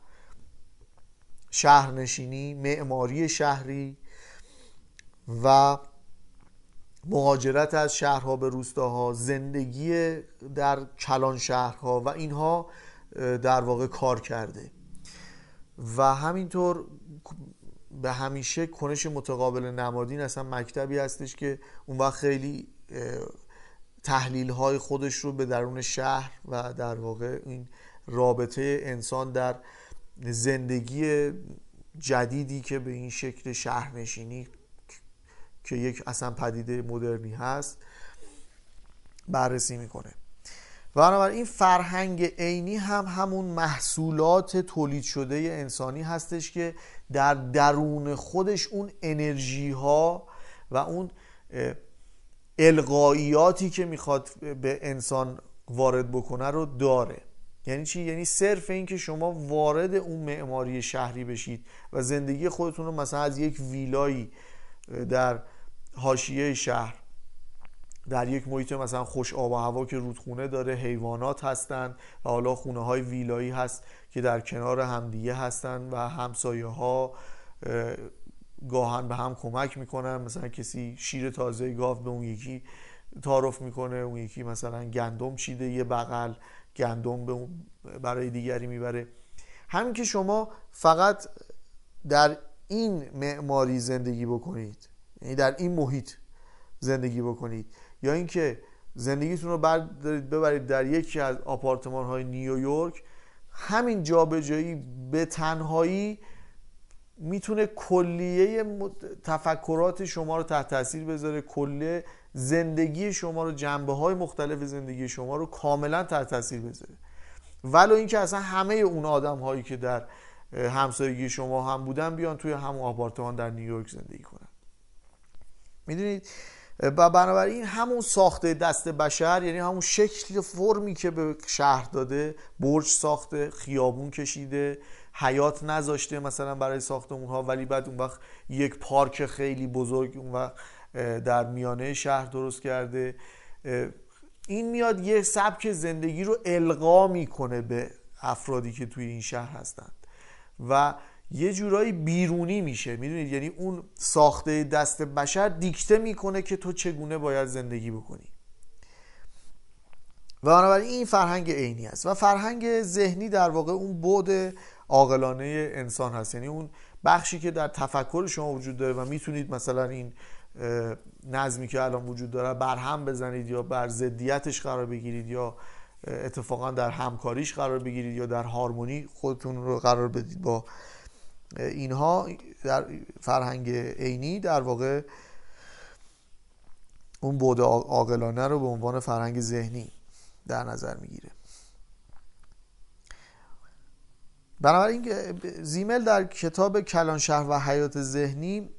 شهرنشینی معماری شهری و مهاجرت از شهرها به روستاها زندگی در کلان شهرها و اینها در واقع کار کرده. و همینطور به همیشه کنش متقابل نمادین اصلا مکتبی هستش که اون وقت خیلی تحلیل های خودش رو به درون شهر و در واقع این رابطه انسان در زندگی جدیدی که به این شکل شهرنشینی که یک اصلا پدیده مدرنی هست بررسی می‌کنه. و بنابراین این فرهنگ عینی هم همون محصولات تولید شده انسانی هستش که در درون خودش اون انرژی ها و اون القاییاتی که می‌خواد به انسان وارد بکنه رو داره. یعنی چی؟ یعنی صرف این که شما وارد اون معماری شهری بشید و زندگی خودتون رو مثلا از یک ویلایی در حاشیه شهر. در یک محیط مثلا خوش آب و هوا که رودخونه داره حیوانات هستند و حالا خونه های ویلایی هست که در کنار همدیگه هستند و همسایه ها گاهن به هم کمک می‌کنن. مثلا کسی شیر تازه گاو به اون یکی تعارف می‌کنه اون یکی مثلا گندم چیده یه بغل گندم به برای دیگری می‌بره. همین که شما فقط در این معماری زندگی بکنید. یعنی در این محیط زندگی بکنید. یا اینکه زندگیتون رو ببرید در یکی از آپارتمان های نیویورک. همین جابجایی به تنهایی می‌تونه کلیه تفکرات شما رو تحت تاثیر بذاره. کلیه زندگی شما رو جنبه های مختلف زندگی شما رو کاملا تحت تاثیر بذاره. ولو اینکه اصلا همه اون آدم هایی که در همسایگی شما هم بودن بیان توی همون آپارتمان در نیویورک زندگی کنن. می‌دونید؟ و بنابراین همون ساخته دست بشر یعنی همون شکل فرمی که به شهر داده برج ساخته خیابون کشیده حیات نذاشته مثلا برای ساختمون ها ولی بعد اون وقت یک پارک خیلی بزرگ اون وقت در میانه شهر درست کرده. این میاد یه سبک زندگی رو القا می‌کنه به افرادی که توی این شهر هستند و یه جورایی بیرونی میشه می‌دونید؟ یعنی اون ساخته دست بشر دیکته می‌کنه که تو چگونه باید زندگی بکنی. و بنابراین این فرهنگ عینی است و فرهنگ ذهنی در واقع اون بود عاقلانه انسان هست. یعنی اون بخشی که در تفکر شما وجود داره و می‌تونید مثلا این نظمی که الان وجود داره برهم بزنید یا بر ضدیتش قرار بگیرید یا اتفاقا در همکاریش قرار بگیرید یا در هارمونی خودتون رو قرار بدید با اینها در فرهنگ عینی در واقع اون بود عاقلانه رو به عنوان فرهنگ ذهنی در نظر می‌گیره. بنابراین زیمل در کتاب کلان شهر و حیات ذهنی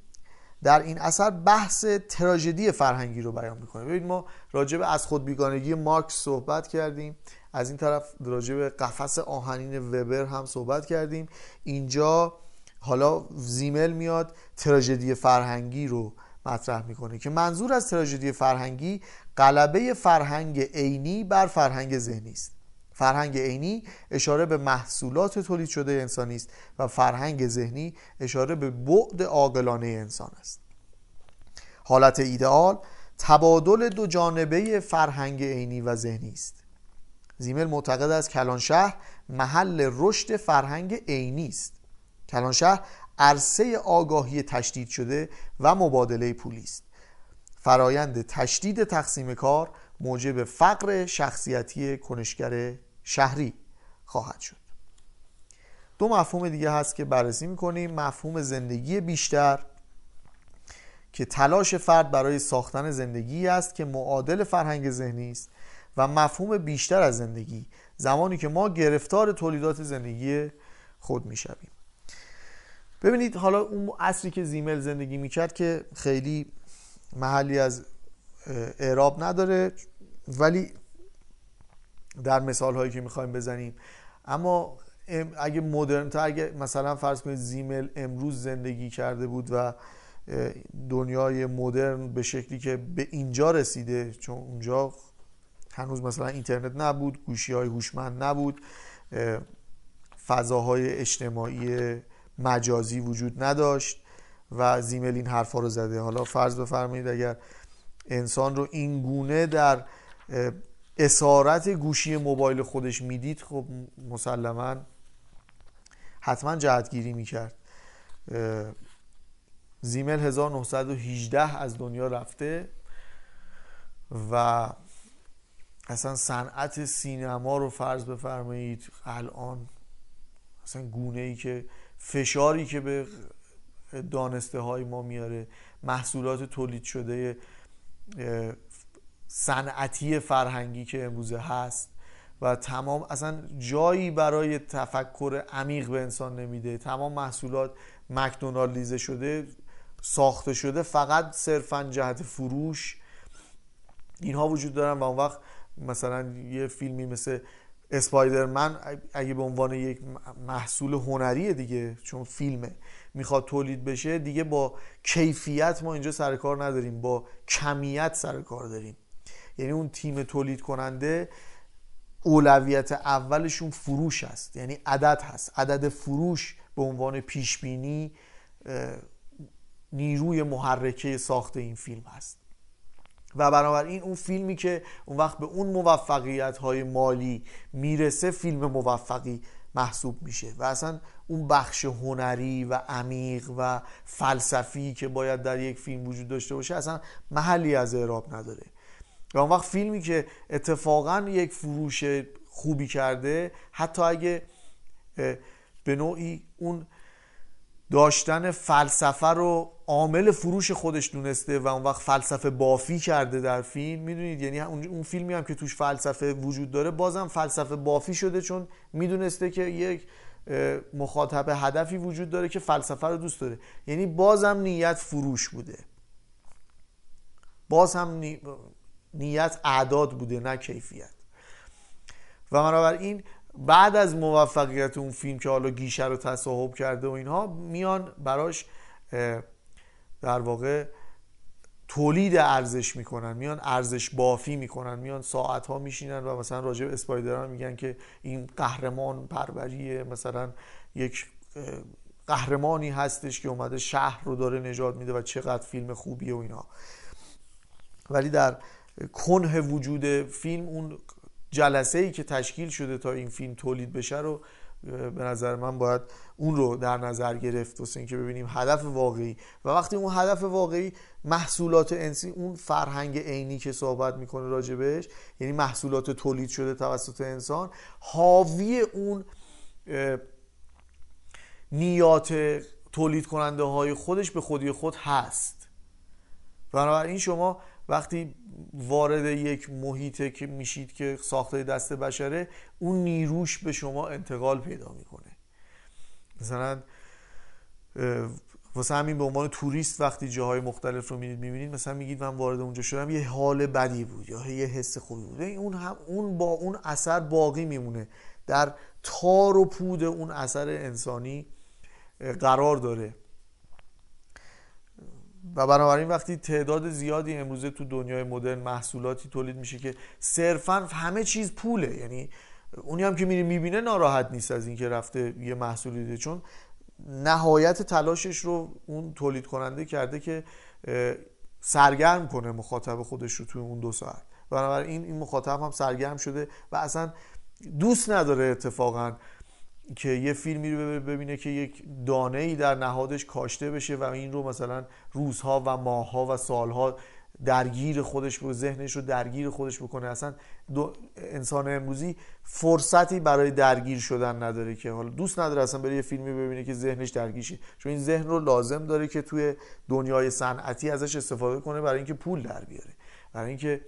در این اثر بحث تراژدی فرهنگی رو بیان می‌کنه ببینید ما راجع به از خود بیگانگی مارکس صحبت کردیم. از این طرف راجع به قفس آهنین وبر هم صحبت کردیم. اینجا حالا زیمل میاد تراژدی فرهنگی رو مطرح می‌کنه که منظور از تراژدی فرهنگی غلبه فرهنگ عینی بر فرهنگ ذهنی است. فرهنگ عینی اشاره به محصولات تولید شده انسانی است و فرهنگ ذهنی اشاره به بعد عاقلانه انسان است. حالت ایدئال تبادل دو جانبه فرهنگ عینی و ذهنی است. زیمل معتقد است کلان شهر محل رشد فرهنگ عینی است. کلان شهر عرصه آگاهی تشدید شده و مبادله پولی است. فرایند تشدید تقسیم کار موجب فقر شخصیتی کنشگر شهری خواهد شد. دو مفهوم دیگه هست که بررسی می‌کنیم. مفهوم زندگی بیشتر که تلاش فرد برای ساختن زندگی است که معادل فرهنگ ذهنی است و مفهوم بیشتر از زندگی زمانی که ما گرفتار تولیدات زندگی خود می‌شویم. ببینید حالا اون عصری که زیمل زندگی می‌کرد که خیلی محلی از اعراب نداره ولی در مثال هایی که می‌خوایم بزنیم. اما اگه مدرن اگه مثلا فرض کنید زیمل امروز زندگی کرده بود و دنیای مدرن به شکلی که به اینجا رسیده چون اونجا هنوز مثلا اینترنت نبود گوشی های هوشمند نبود فضاهای اجتماعی مجازی وجود نداشت و زیمل این حرفا رو زده. حالا فرض بفرمایید اگر انسان رو این گونه در اسارت گوشی موبایل خودش می‌دید خب مسلما حتما جهتگیری می‌کرد. زیمل 1918 از دنیا رفته و اصلا صنعت سینما رو فرض بفرمایید الان اصلا گونه ای که فشاری که به دانسته های ما میاره محصولات تولید شده صنعتی فرهنگی که امروزه هست و تمام اصلا جایی برای تفکر عمیق به انسان نمیده. تمام محصولات مکدونالدیزه شده ساخته شده فقط صرفا جهت فروش. اینها وجود دارن و اون وقت مثلا یه فیلمی مثل اسپایدرمن اگه به عنوان یک محصول هنری دیگه چون فیلمه می‌خواد تولید بشه دیگه با کیفیت ما اینجا سر کار نداریم با کمیت سر کار داریم. یعنی اون تیم تولید کننده اولویت اولشون فروش است یعنی عدد هست. عدد فروش به عنوان پیش بینی نیروی محرکه ساخت این فیلم هست. و بنابراین اون فیلمی که اون وقت به اون موفقیت های مالی می‌رسه فیلم موفقی محسوب میشه. و اصلا اون بخش هنری و عمیق و فلسفی که باید در یک فیلم وجود داشته باشه اصلا محلی از اعراب نداره. اون وقت فیلمی که اتفاقا یک فروش خوبی کرده حتی اگه به نوعی اون داشتن فلسفه رو عامل فروش خودش دونسته و اون وقت فلسفه بافی کرده در فیلم می‌دونید؟ یعنی اون فیلمی هم که توش فلسفه وجود داره بازم فلسفه بافی شده چون می‌دونسته که یک مخاطب هدفی وجود داره که فلسفه رو دوست داره. یعنی بازم نیت فروش بوده. باز هم نیت اعداد بوده نه کیفیت. و بنابراین بعد از موفقیت اون فیلم که حالا گیشه رو تصاحب کرده و اینها میان براش در واقع تولید ارزش می‌کنن. میان ارزش بافی می‌کنن. میان ساعت ها میشینن و مثلا راجع به اسپایدرمن میگن که این قهرمان پروریه مثلا یک قهرمانی هستش که اومده شهر رو داره نجات میده و چقدر فیلم خوبیه و اینا ولی در کنه وجود فیلم اون جلسه ای که تشکیل شده تا این فیلم تولید بشه رو به نظر من باید اون رو در نظر گرفت واسه اینکه ببینیم هدف واقعی. و وقتی اون هدف واقعی محصولات انسی اون فرهنگ عینی که صحبت می‌کنه راجبش یعنی محصولات تولید شده توسط انسان حاوی اون نیات تولید کننده های خودش به خودی خود هست. بنابراین شما وقتی وارد یک محیطه که میشید که ساخته دست بشره اون نیروش به شما انتقال پیدا می‌کنه. مثلا واسه همین به عنوان توریست وقتی جاهای مختلف رو می‌بینید می‌بینید مثلا میگید من وارد اونجا شدم یه حال بدی بود یا یه حس خوبی بود. اون هم اون با اون اثر باقی میمونه. در تار و پود اون اثر انسانی قرار داره. و بنابراین وقتی تعداد زیادی امروزه تو دنیای مدرن محصولاتی تولید میشه که صرفا همه چیز پوله یعنی اونی هم که میره می‌بینه ناراحت نیست از اینکه رفته یه محصولی دیده چون نهایت تلاشش رو اون تولید کننده کرده که سرگرم کنه مخاطب خودش رو توی اون دو ساعت. بنابراین این مخاطب هم سرگرم شده و اصلا دوست نداره اتفاقا که یه فیلمی رو ببینه که یک دانه ای در نهادش کاشته بشه و این رو مثلا روزها و ماهها و سالها درگیر خودش و ذهنش رو درگیر خودش بکنه. اصلا انسان امروزی فرصتی برای درگیر شدن نداره که. حالا دوست نداره اصلا بره یه فیلمی ببینه که ذهنش درگیر شه. چون این ذهن رو لازم داره که توی دنیای صنعتی ازش استفاده کنه برای اینکه پول در بیاره. برای اینکه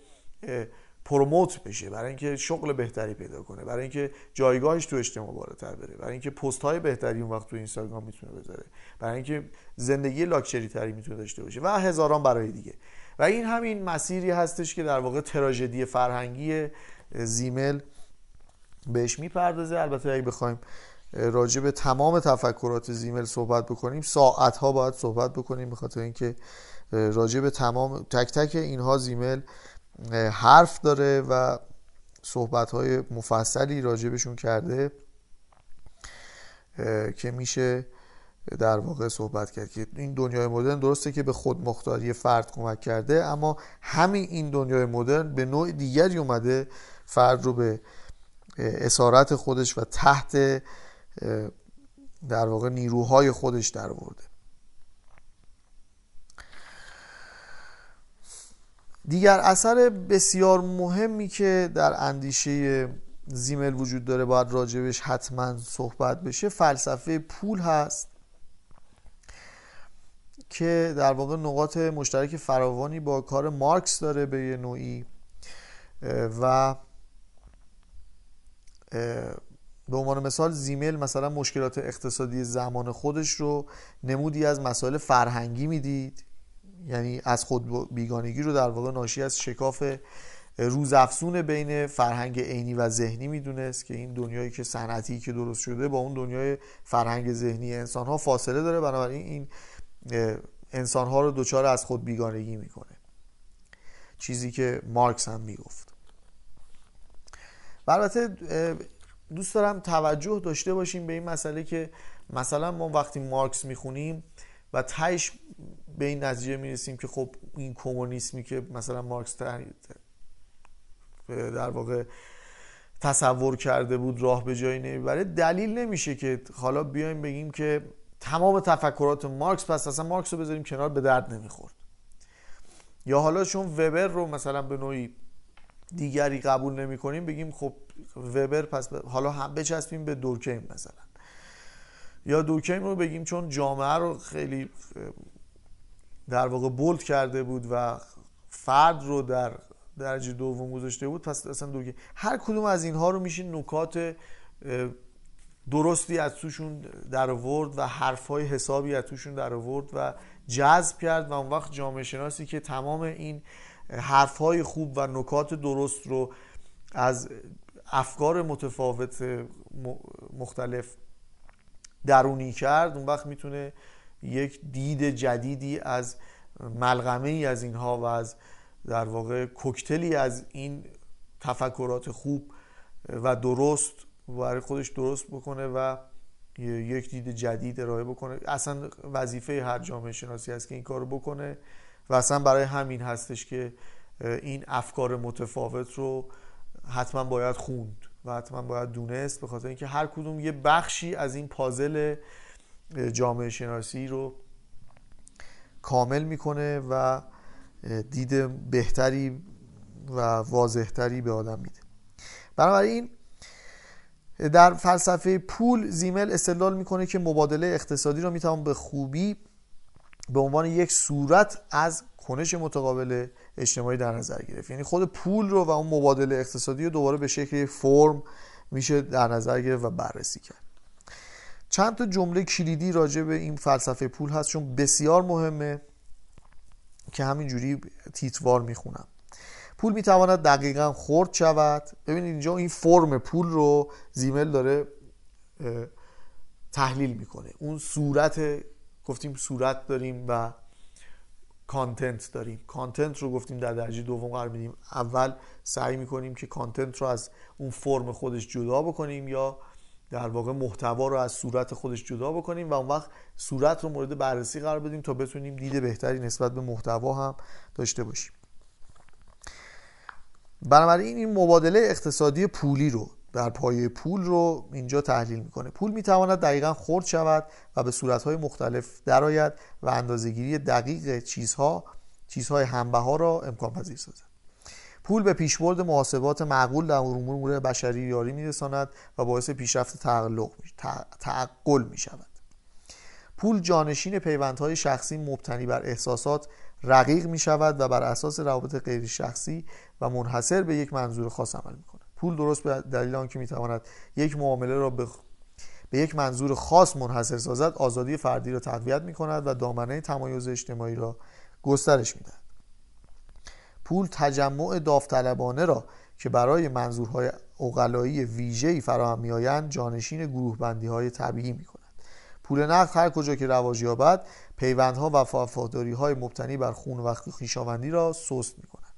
پروموت بشه برای اینکه شغل بهتری پیدا کنه برای اینکه جایگاهش تو اجتماع بالاتر بره برای اینکه پست های بهتری اون وقت تو اینستاگرام می‌تونه بذاره برای اینکه زندگی لاکچری تری می‌تونه داشته باشه و هزاران برای دیگه. و این همین مسیری هستش که در واقع تراژدی فرهنگی زیمل بهش می‌پردازه. البته اگه بخوایم راجع به تمام تفکرات زیمل صحبت بکنیم ساعت ها باید صحبت بکنیم به خاطر اینکه راجع به تمام تک تک اینها زیمل حرف داره و صحبت های مفصلی راجبشون کرده که میشه در واقع صحبت کرد که این دنیای مدرن درسته که به خود مختاری فرد کمک کرده اما همین این دنیای مدرن به نوع دیگری اومده فرد رو به اسارت خودش و تحت در واقع نیروهای خودش در ورده دیگر اثر بسیار مهمی که در اندیشه زیمل وجود داره باید راجبش حتما صحبت بشه فلسفه پول هست که در واقع نقاط مشترک فراوانی با کار مارکس داره به یه نوعی و به عنوان مثال زیمل مثلا مشکلات اقتصادی زمان خودش رو نمودی از مسائل فرهنگی می‌دید. یعنی از خود بیگانگی رو در واقع ناشی از شکاف روزافزون بین فرهنگ عینی و ذهنی می‌دونست که این دنیایی که صنعتی که درست شده با اون دنیای فرهنگ ذهنی انسان ها فاصله داره بنابراین این انسان ها رو دچار از خود بیگانگی می‌کنه. چیزی که مارکس هم می‌گفت. البته دوست دارم توجه داشته باشیم به این مسئله که مثلا ما وقتی مارکس می‌خونیم و تهش به این نتیجه می‌رسیم که خب این کمونیسمی که مثلا مارکس در واقع تصور کرده بود راه به جایی نمی‌بره دلیل نمیشه که حالا بیایم بگیم که تمام تفکرات مارکس پس اصلا مارکس رو بذاریم کنار به درد نمی‌خورد. یا حالا چون وبر رو مثلا به نوعی دیگری قبول نمی کنیم بگیم خب وبر پس حالا هم بچسبیم به دورکیم مثلا. یا دورکیم رو بگیم چون جامعه رو خیلی در واقع بولد کرده بود و فرد رو در درجه دوم گذاشته بود پس اصلا دورکیم هر کدوم از اینها رو میشه نکات درستی از توشون در آورد و حرفای حسابی از توشون در آورد و جذب کرد و اون وقت جامعه شناسی که تمام این حرفهای خوب و نکات درست رو از افکار متفاوت مختلف درونی کرد اون وقت می‌تونه یک دید جدیدی از ملغمه ای از اینها و از در واقع کوکتلی از این تفکرات خوب و درست برای خودش درست بکنه و یک دید جدید ارائه بکنه. اصلا وظیفه هر جامعه شناسی هست که این کارو بکنه و اصلا برای همین هستش که این افکار متفاوت رو حتما باید خوند و حتما باید دونست به خاطر اینکه هر کدوم یه بخشی از این پازل جامعه شناسی رو کامل می‌کنه و دید بهتری و واضحتری به آدم میده. بنابراین در فلسفه پول زیمل استدلال می‌کنه که مبادله اقتصادی رو می‌توان به خوبی به عنوان یک صورت از کنش متقابل اجتماعی در نظر گرفت. یعنی خود پول رو و اون مبادله اقتصادی رو دوباره به شکل فرم میشه در نظر گرفت و بررسی کرد. چند تا جمله کلیدی راجع به این فلسفه پول هست چون بسیار مهمه که همینجوری تیتوار می‌خونم. پول می‌تواند دقیقا خورد شود. ببینید اینجا این فرم پول رو زیمل داره تحلیل می‌کنه. اون صورت گفتیم صورت داریم و کانتنت داریم. کانتنت رو گفتیم در درجه دوم قرار میدیم اول سعی می‌کنیم که کانتنت رو از اون فرم خودش جدا بکنیم یا در واقع محتوا رو از صورت خودش جدا بکنیم و اون وقت صورت رو مورد بررسی قرار بدیم تا بتونیم دید بهتری نسبت به محتوا هم داشته باشیم. بنابراین این مبادله اقتصادی پولی رو در پایه پول رو اینجا تحلیل می‌کنه. پول می‌تواند دقیقا خرد شود و به صورتهای مختلف درآید و اندازهگیری دقیق چیزها چیزهای همبه را امکان پذیر سازد. پول به پیشبرد محاسبات معقول در امور بشری یاری میرساند و باعث پیشرفت تعقل می شود پول جانشین پیوندهای شخصی مبتنی بر احساسات رقیق می شود و بر اساس روابط غیر شخصی و منحصر به یک منظور خاص عمل می کند پول درست به دلیل آنکه می تواند یک معامله را به به یک منظور خاص منحصر سازد آزادی فردی را تقویت می کند و دامنه تمایز اجتماعی را گسترش می دهد پول تجمع داوطلبانه را که برای منظورهای اقلایی ویژه‌ای فراهم میآیند جانشین گروه بندی های طبیعی می کند پول نقد هر کجا که رواج یابد پیوندها و وفاداری های مبتنی بر خون و خویشاوندی را سست می کند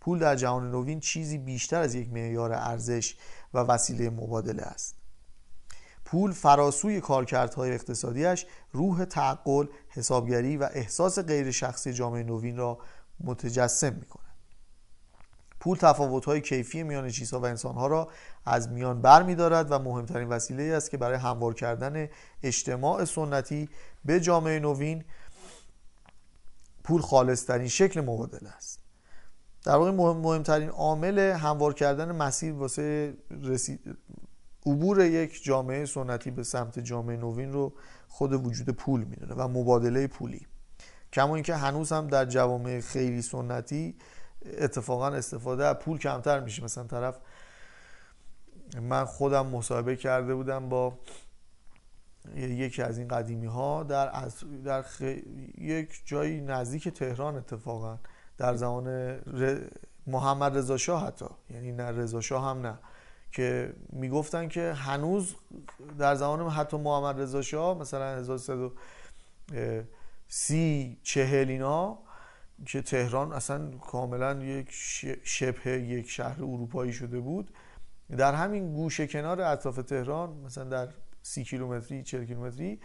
پول در جهان نوین چیزی بیشتر از یک معیار ارزش و وسیله مبادله است. پول فراسوی کارکردهای اقتصادیش روح تعقل، حسابگری و احساس غیر شخصی جامعه نوین را متجسم می کند پول تفاوت‌های کیفی میان چیزها و انسانها را از میان بر می دارد و مهمترین وسیله است که برای هموار کردن اجتماع سنتی به جامعه نوین پول خالصترین شکل مبادله است. در واقع مهم مهمترین عامل هموار کردن مسیر واسه رسید عبور یک جامعه سنتی به سمت جامعه نوین رو خود وجود پول می‌دونه و مبادله پولی. کما اینکه هنوز هم در جوامع خیلی سنتی اتفاقا استفاده از پول کمتر میشه. مثلا طرف من خودم مصاحبه کرده بودم با یکی از این قدیمی ها در, در یک جایی نزدیک تهران اتفاقا در زمان ر... محمد رضا شاه حتی. یعنی نه رضا شاه هم نه. که می‌گفتن که هنوز در زمان حتی محمد رضا شاه مثلا 1330 چهل اینا که تهران اصلا کاملا یک شبه یک شهر اروپایی شده بود. در همین گوشه کنار اطراف تهران مثلا در سی کیلومتری چهل کیلومتری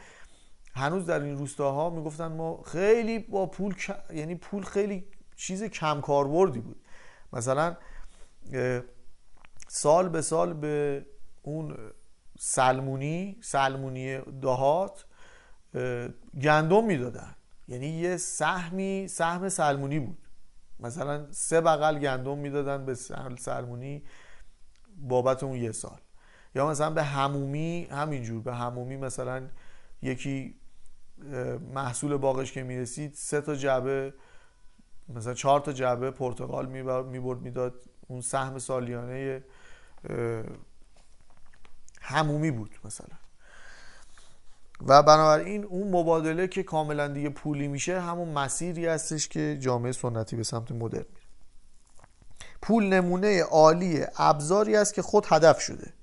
هنوز در این روستاها می‌گفتن ما خیلی با پول یعنی پول خیلی چیز کم کاربردی بود. مثلا سال به سال به اون سلمونی سلمونی دهات گندم می‌دادن. یعنی یه سهمی سهم سلمونی بود. مثلا سه بغل گندم می‌دادن به سلمونی بابت اون یه سال. یا مثلا به همومی همینجور به همومی مثلا یکی محصول باغش که می‌رسید سه تا جعبه مثلا چهار تا جعبه پرتقال می‌برد می‌داد. اون سهم سالیانه همومی بود مثلا. و بنابراین اون مبادله که کاملا دیگه پولی میشه همون مسیری هستش که جامعه سنتی به سمت مدرن میره. پول نمونه عالی ابزاری است که خود هدف شده.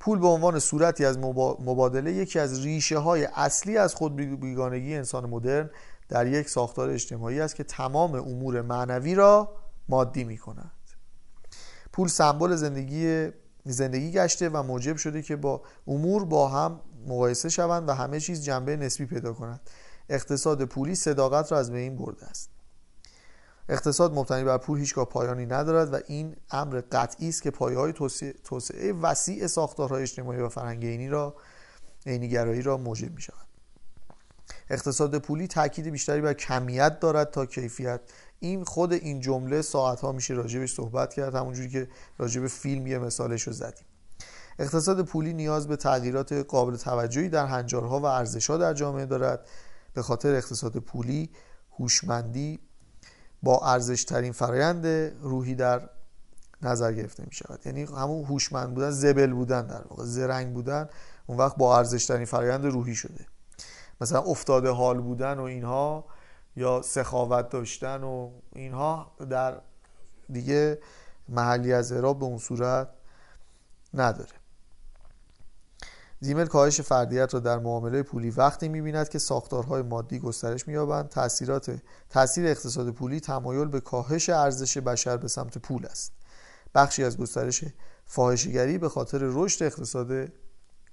پول به عنوان صورتی از مبادله یکی از ریشه های اصلی از خود بیگانگی انسان مدرن در یک ساختار اجتماعی است که تمام امور معنوی را مادی می کند پول سمبل زندگی زندگی گشته و موجب شده که با امور با هم مقایسه شوند و همه چیز جنبه نسبی پیدا کند اقتصاد پولی صداقت را از بین برده است. اقتصاد مبتنی بر پول هیچگاه پایانی ندارد و این امر قطعی است که پایه های توسعه وسیع ساختارهای اجتماعی و فرهنگ را عینیگرایی را موجب می شود اقتصاد پولی تاکید بیشتری بر کمیت دارد تا کیفیت. این خود این جمله ساعت ها میشه راجبش صحبت کرد همونجوری که راجب فیلم یه مثالش رو زدیم. اقتصاد پولی نیاز به تغییرات قابل توجهی در هنجارها و ارزشها در جامعه دارد. به خاطر اقتصاد پولی هوشمندی با ارزش ترین فرایند روحی در نظر گرفته می شود یعنی همون هوشمند بودن زبل بودن در واقع زرنگ بودن اون وقت با ارزش ترین فرایند روحی شده. مثلا افتاده حال بودن و اینها یا سخاوت داشتن و اینها در دیگه محلی از اعراب به اون صورت نداره. زیمل کاهش فردیت را در معامله پولی وقتی می‌بیند که ساختارهای مادی گسترش مییابند تاثیرات تاثیر اقتصاد پولی تمایل به کاهش ارزش بشر به سمت پول است. بخشی از گسترش فاحشهگری به خاطر رشد اقتصاد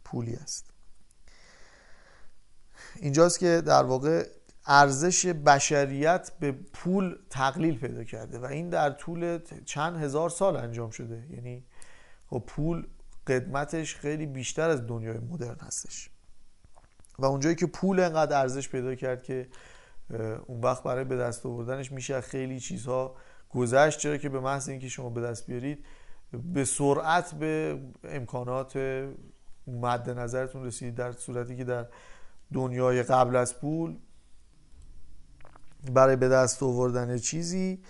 پولی است. اینجاست که در واقع ارزش بشریت به پول تقلیل پیدا کرده و این در طول چند هزار سال انجام شده. یعنی خب پول قدمتش خیلی بیشتر از دنیای مدرن هستش. و اونجایی که پول انقدر ارزش پیدا کرد که اون وقت برای به دست آوردنش میشه خیلی چیزها گذشت چرا که به محض اینکه شما به دست بیارید به سرعت به امکانات مد نظرتون رسید در صورتی که در دنیای قبل از پول برای به دست آوردن چیزی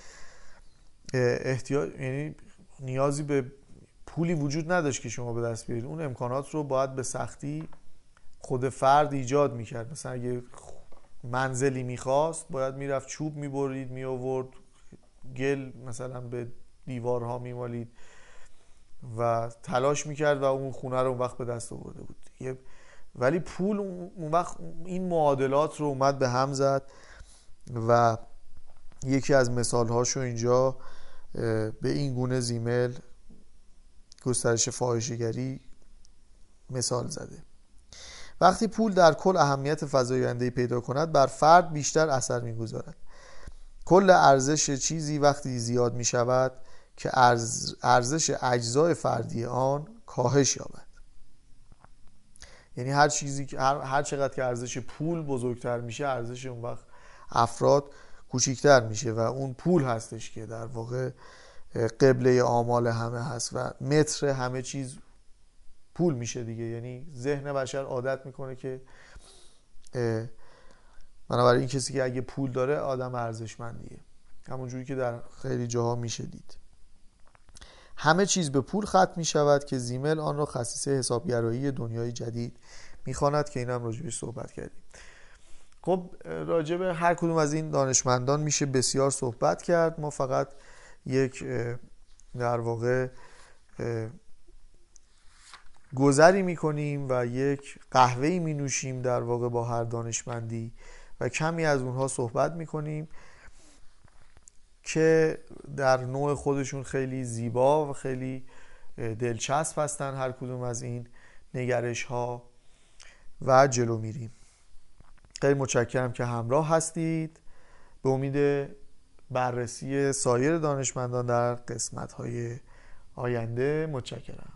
احتیاج یعنی نیازی به پولی وجود نداشت که شما به دست بیارید. اون امکانات رو باید به سختی خود فرد ایجاد می‌کرد. مثلا اگه منزلی می‌خواست باید می‌رفت چوب می‌برید میآورد گل مثلا به دیوارها میمالید و تلاش می‌کرد و اون خونه رو اون وقت به دست آورده بود. ولی پول اون وقت این معادلات رو اومد به هم زد و یکی از مثال هاشو اینجا به این گونه زیمل گسترش فاحشهگری مثال زده. وقتی پول در کل اهمیت فزاینده پیدا کند بر فرد بیشتر اثر می‌گذارد. کل ارزش چیزی وقتی زیاد می شود که ارزش اجزای فردی آن کاهش یابد. یعنی هر چیزی هر, هر چقدر که ارزش پول بزرگتر میشه ارزش اون وقت افراد کوچیکتر میشه و اون پول هستش که در واقع قبله آمال همه هست و متر همه چیز پول میشه دیگه. یعنی ذهن بشر عادت می‌کنه که بنابراین کسی که اگه پول داره آدم ارزشمندیه. همونجوری که در خیلی جاها میشه دید همه چیز به پول ختم می شود که زیمل آن را خصیصه حسابگرایی دنیای جدید می‌خواند که این هم راجبش صحبت کردیم. خب راجب هر کدوم از این دانشمندان میشه بسیار صحبت کرد. ما فقط یک در واقع گذری می‌کنیم و یک قهوهی می نوشیم در واقع با هر دانشمندی و کمی از اونها صحبت می‌کنیم. که در نوع خودشون خیلی زیبا و خیلی دلچسب هستن هر کدوم از این نگرش ها و جلو میریم. خیلی متشکرم که همراه هستید. به امید بررسی سایر دانشمندان در قسمت های آینده متشکرم.